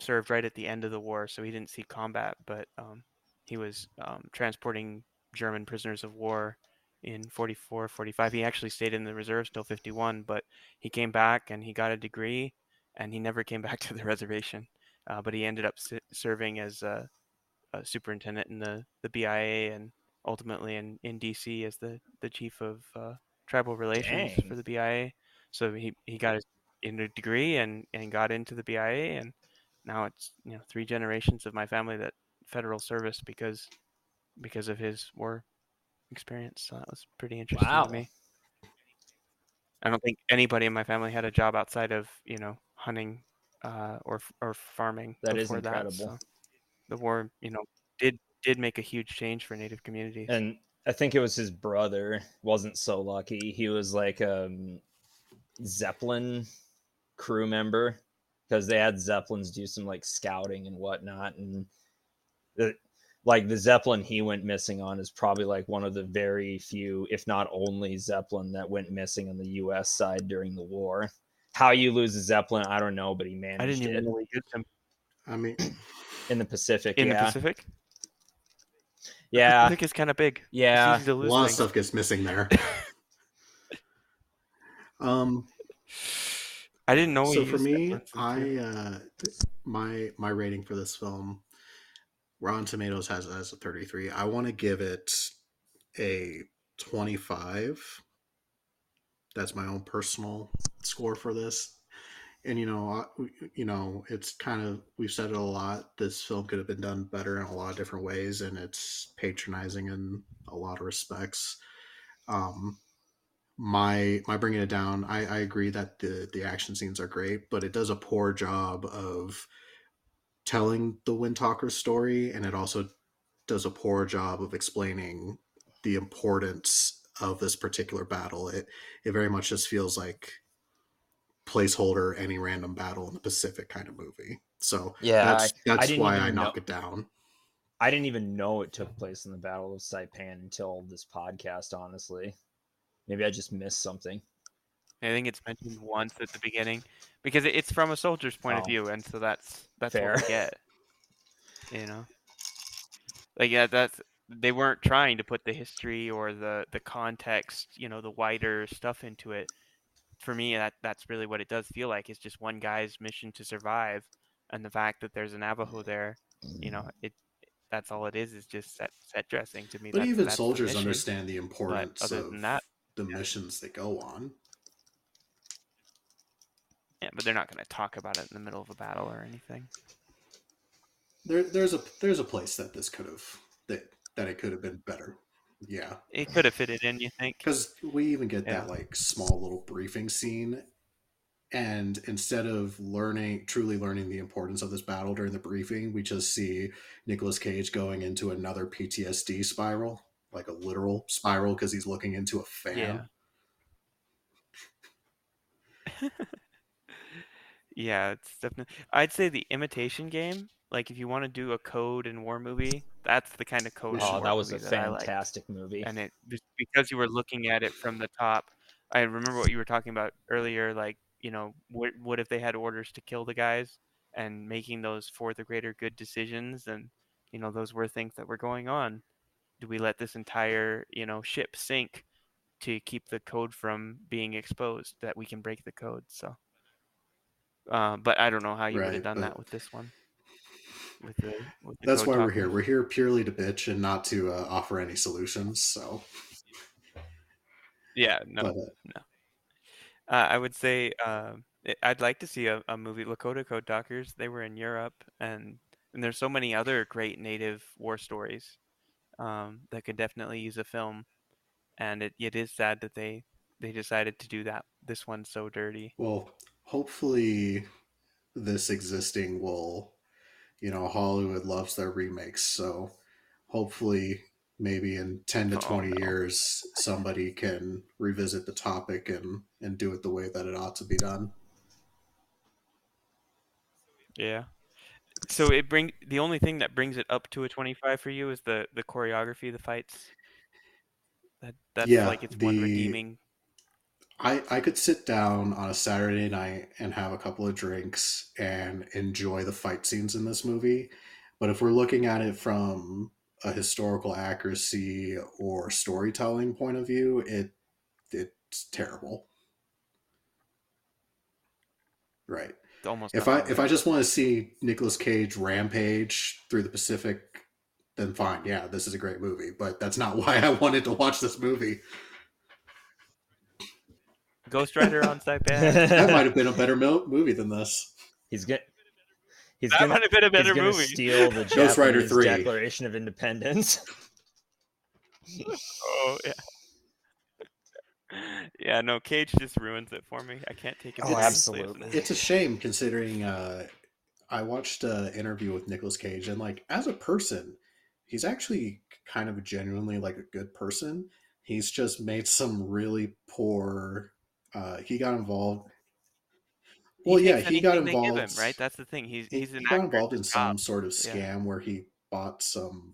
served right at the end of the war, so he didn't see combat, but um, he was um, transporting German prisoners of war in 44, 45. He actually stayed in the reserves till 51, but he came back and he got a degree, and he never came back to the reservation uh, but he ended up s- serving as a, a superintendent in the, the BIA and ultimately in, in DC as the, the chief of uh, tribal relations Dang. for the BIA. So he, he got his in a degree and, and got into the BIA and now it's you know three generations of my family that federal service because because of his war experience. So that was pretty interesting Wow. to me. I don't think anybody in my family had a job outside of you know hunting uh, or or farming. That is before incredible. so the war, you know, did did make a huge change for Native communities. And I think it was his brother wasn't so lucky. He was like a Zeppelin crew member because they had Zeppelins do some like scouting and whatnot, and the, like the Zeppelin he went missing on is probably like one of the very few, if not only Zeppelin that went missing on the U.S. side during the war. How you lose a Zeppelin, I don't know, but he managed I didn't even it know he did them I mean, in the Pacific. in yeah, the Pacific. The yeah, Pacific is kind of big. Yeah. a lose lot of stuff gets missing there. um, I didn't know. so for me, I uh, my my rating for this film, Rotten Tomatoes has it as a 33. I want to give it a 25. That's my own personal score for this. And you know, I- you know, it's kind of we've said it a lot. This film could have been done better in a lot of different ways, and it's patronizing in a lot of respects. Um, my my bringing it down I, I agree that the the action scenes are great but it does a poor job of telling the wind talker story and it also does a poor job of explaining the importance of this particular battle. It it very much just feels like placeholder any random battle in the pacific kind of movie. So Yeah, that's I that's didn't why i know- knock it down. I didn't even know it took place in the Battle of Saipan until this podcast, honestly. Maybe I just missed something. I think it's mentioned once at the beginning because it's from a soldier's point of Oh. view, and so that's that's Fair. what we get. You know, like yeah, that's they weren't trying to put the history or the the context, you know, the wider stuff into it. For me, that that's really what it does feel like. It's just one guy's mission to survive, and the fact that there's a Navajo there, you know, it that's all it is is just set set dressing to me. But that's, even that's the soldiers mission. understand the importance other of than that, the missions they go on. Yeah, but they're not going to talk about it in the middle of a battle or anything. There, there's a there's a place that this could have that that it could have been better. Yeah, It could have fitted in, you think? because we even get Yeah. that like small little briefing scene, and instead of learning truly learning the importance of this battle during the briefing, we just see Nicolas Cage going into another PTSD spiral, like a literal spiral, because he's looking into a fan. Yeah. Yeah, it's definitely. I'd say the imitation game. Like, if you want to do a code and war movie, that's the kind of code. Oh, that was a that fantastic movie. and it because you were looking at it from the top i remember what you were talking about earlier like you know what, what if they had orders to kill the guys and making those for the greater good decisions and you know those were things that were going on do we let this entire you know ship sink to keep the code from being exposed that we can break the code so uh, but i don't know how you would have done that with this one with the, with the That's why we're here. We're here purely to bitch and not to uh, offer any solutions. So, yeah no but, uh, Uh, I would say um, I- I'd like to see a, a movie. Lakota Code Talkers. They were in Europe, and and there's so many other great native war stories um, that could definitely use a film. And it, it is sad that they they decided to do that. This one's so dirty. well, hopefully, this existing will, you know, Hollywood loves their remakes. So, hopefully, maybe in 10 to Oh, 20 no. years, somebody can revisit the topic and, and do it the way that it ought to be done. Yeah. So it bring the only thing that brings it up to a 25 for you is the the choreography, the fights. That that's Yeah, like its one redeeming. I, I could sit down on a Saturday night and have a couple of drinks and enjoy the fight scenes in this movie. But if we're looking at it from a historical accuracy or storytelling point of view, it it's terrible. Right. Almost. If I if I just want to see Nicolas Cage rampage through the Pacific, then fine. Yeah, this is a great movie. But that's not why I wanted to watch this movie. Ghost Rider on Saipan. That might have been a better mo- movie than this. he's gonna he's that gonna might have been a he's better gonna movie. steal the Ghost Rider 3. Declaration of Independence. Oh yeah. Yeah, no, Cage just ruins it for me. I can't take him Oh, seriously absolutely. It's a shame considering uh, I watched an interview with Nicolas Cage, and like as a person, he's actually kind of genuinely like a good person. He's just made some really poor. Uh, he got involved. Well, yeah, he got anything they give involved. him, right? That's the thing. He's he, he's an he got involved in some top. sort of Yeah. scam where he bought some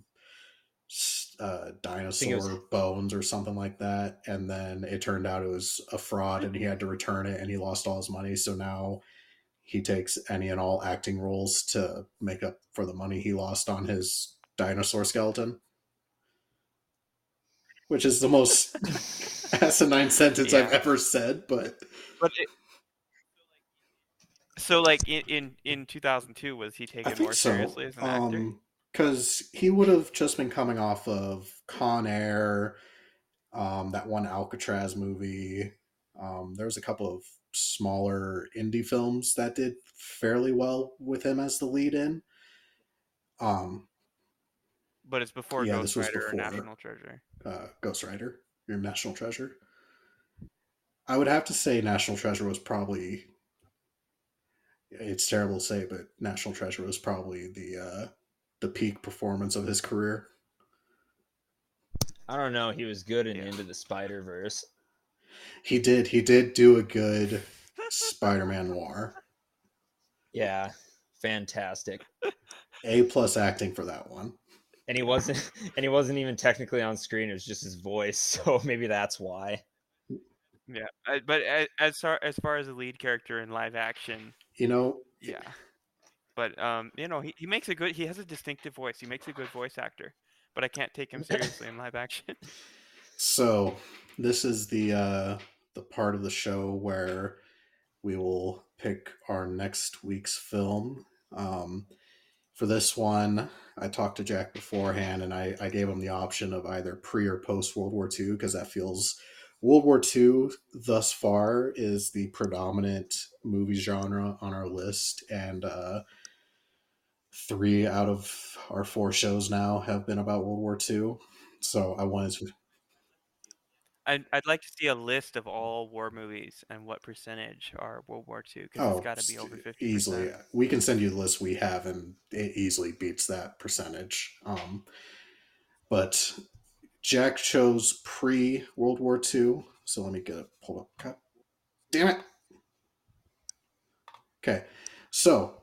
s- uh, it was- dinosaur bones or something like that, and then it turned out it was a fraud, and he had to return it, and he lost all his money. So now he takes any and all acting roles to make up for the money he lost on his dinosaur skeleton, which is the most asinine sentence I've ever said. But But it, so, like in, in in 2002, was he taken more so. seriously as an actor? Because he would have just been coming off of Con Air, um, that one Alcatraz movie. Um, there was a couple of smaller indie films that did fairly well with him as the lead in. Um, But it's before yeah, Ghost this was or before. National Treasure. uh, Ghost Rider, your National Treasure. I would have to say National Treasure was probably. It's terrible to say, but National Treasure was probably the uh, the peak performance of his career. I don't know. He was good in Yeah. Into the Spider Verse. He did. He did do a good Spider-Man noir. Yeah, fantastic. A plus acting for that one. And he wasn't and he wasn't even technically on screen. It was just his voice. So maybe that's why. Yeah, but as far as far as the lead character in live action, You know, yeah. But um, you know, he, he makes a good. He has a distinctive voice. He makes a good voice actor. But I can't take him seriously in live action. So this is the uh, the part of the show where we will pick our next week's film. Um, for this one, I talked to Jack beforehand, and I, I gave him the option of either pre or post World War II because that feels World War II thus far is the predominant movie genre on our list, and uh, three out of our four shows now have been about World War II. So I wanted to. I'd, I'd like to see a list of all war movies and what percentage are World War II because Oh, it's got to be over fifty easily. We can send you the list we have, and it easily beats that percentage. Um, but Jack chose pre World War II, so let me get it pulled up. God damn it. Okay, so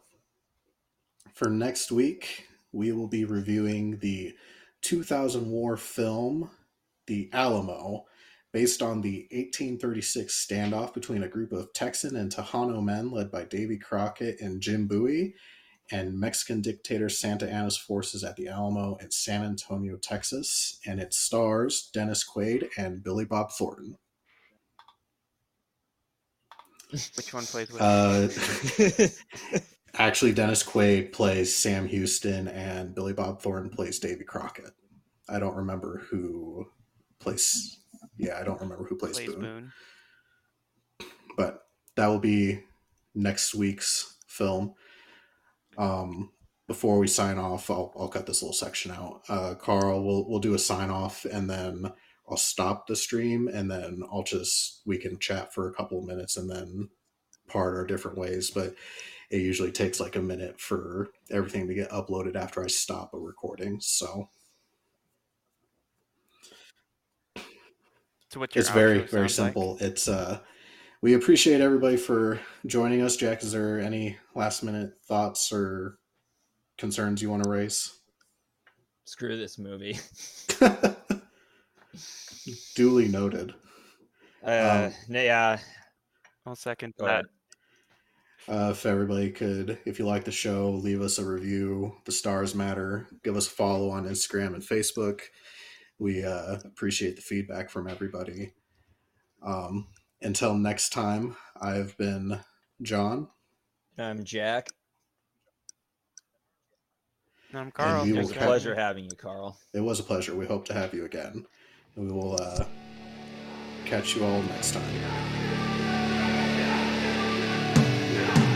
for next week, we will be reviewing the 2000 war film, The Alamo, based on the 1836 standoff between a group of Texan and Tejano men led by Davy Crockett and Jim Bowie and Mexican dictator Santa Anna's forces at the Alamo in San Antonio, Texas. And it stars Dennis Quaid and Billy Bob Thornton. Which one plays which? Uh, actually, Dennis Quaid plays Sam Houston and Billy Bob Thornton plays Davy Crockett. I don't remember who plays. Yeah, I don't remember who plays, plays Boone. Boone. but that will be next week's film. Um, before we sign off, I'll, I'll cut this little section out. Uh, Carl, we'll we'll do a sign off, and then I'll stop the stream, and then I'll just we can chat for a couple of minutes, and then part our different ways. But it usually takes like a minute for everything to get uploaded after I stop a recording. So So what's it's very very sound like? simple it's uh we appreciate everybody for joining us jack is there any last minute thoughts or concerns you want to raise Screw this movie. duly noted Uh, Um, yeah. I'll second Go that. Ahead. uh, if everybody could if you like the show leave us a review the stars matter give us a follow on instagram and facebook we uh, appreciate the feedback from everybody um, until next time i've been Jon I'm Jack. I'm Carl. we It was a Thanks have- pleasure having you, Carl. It was a pleasure. We hope to have you again. We will uh, catch you all next time. Yeah.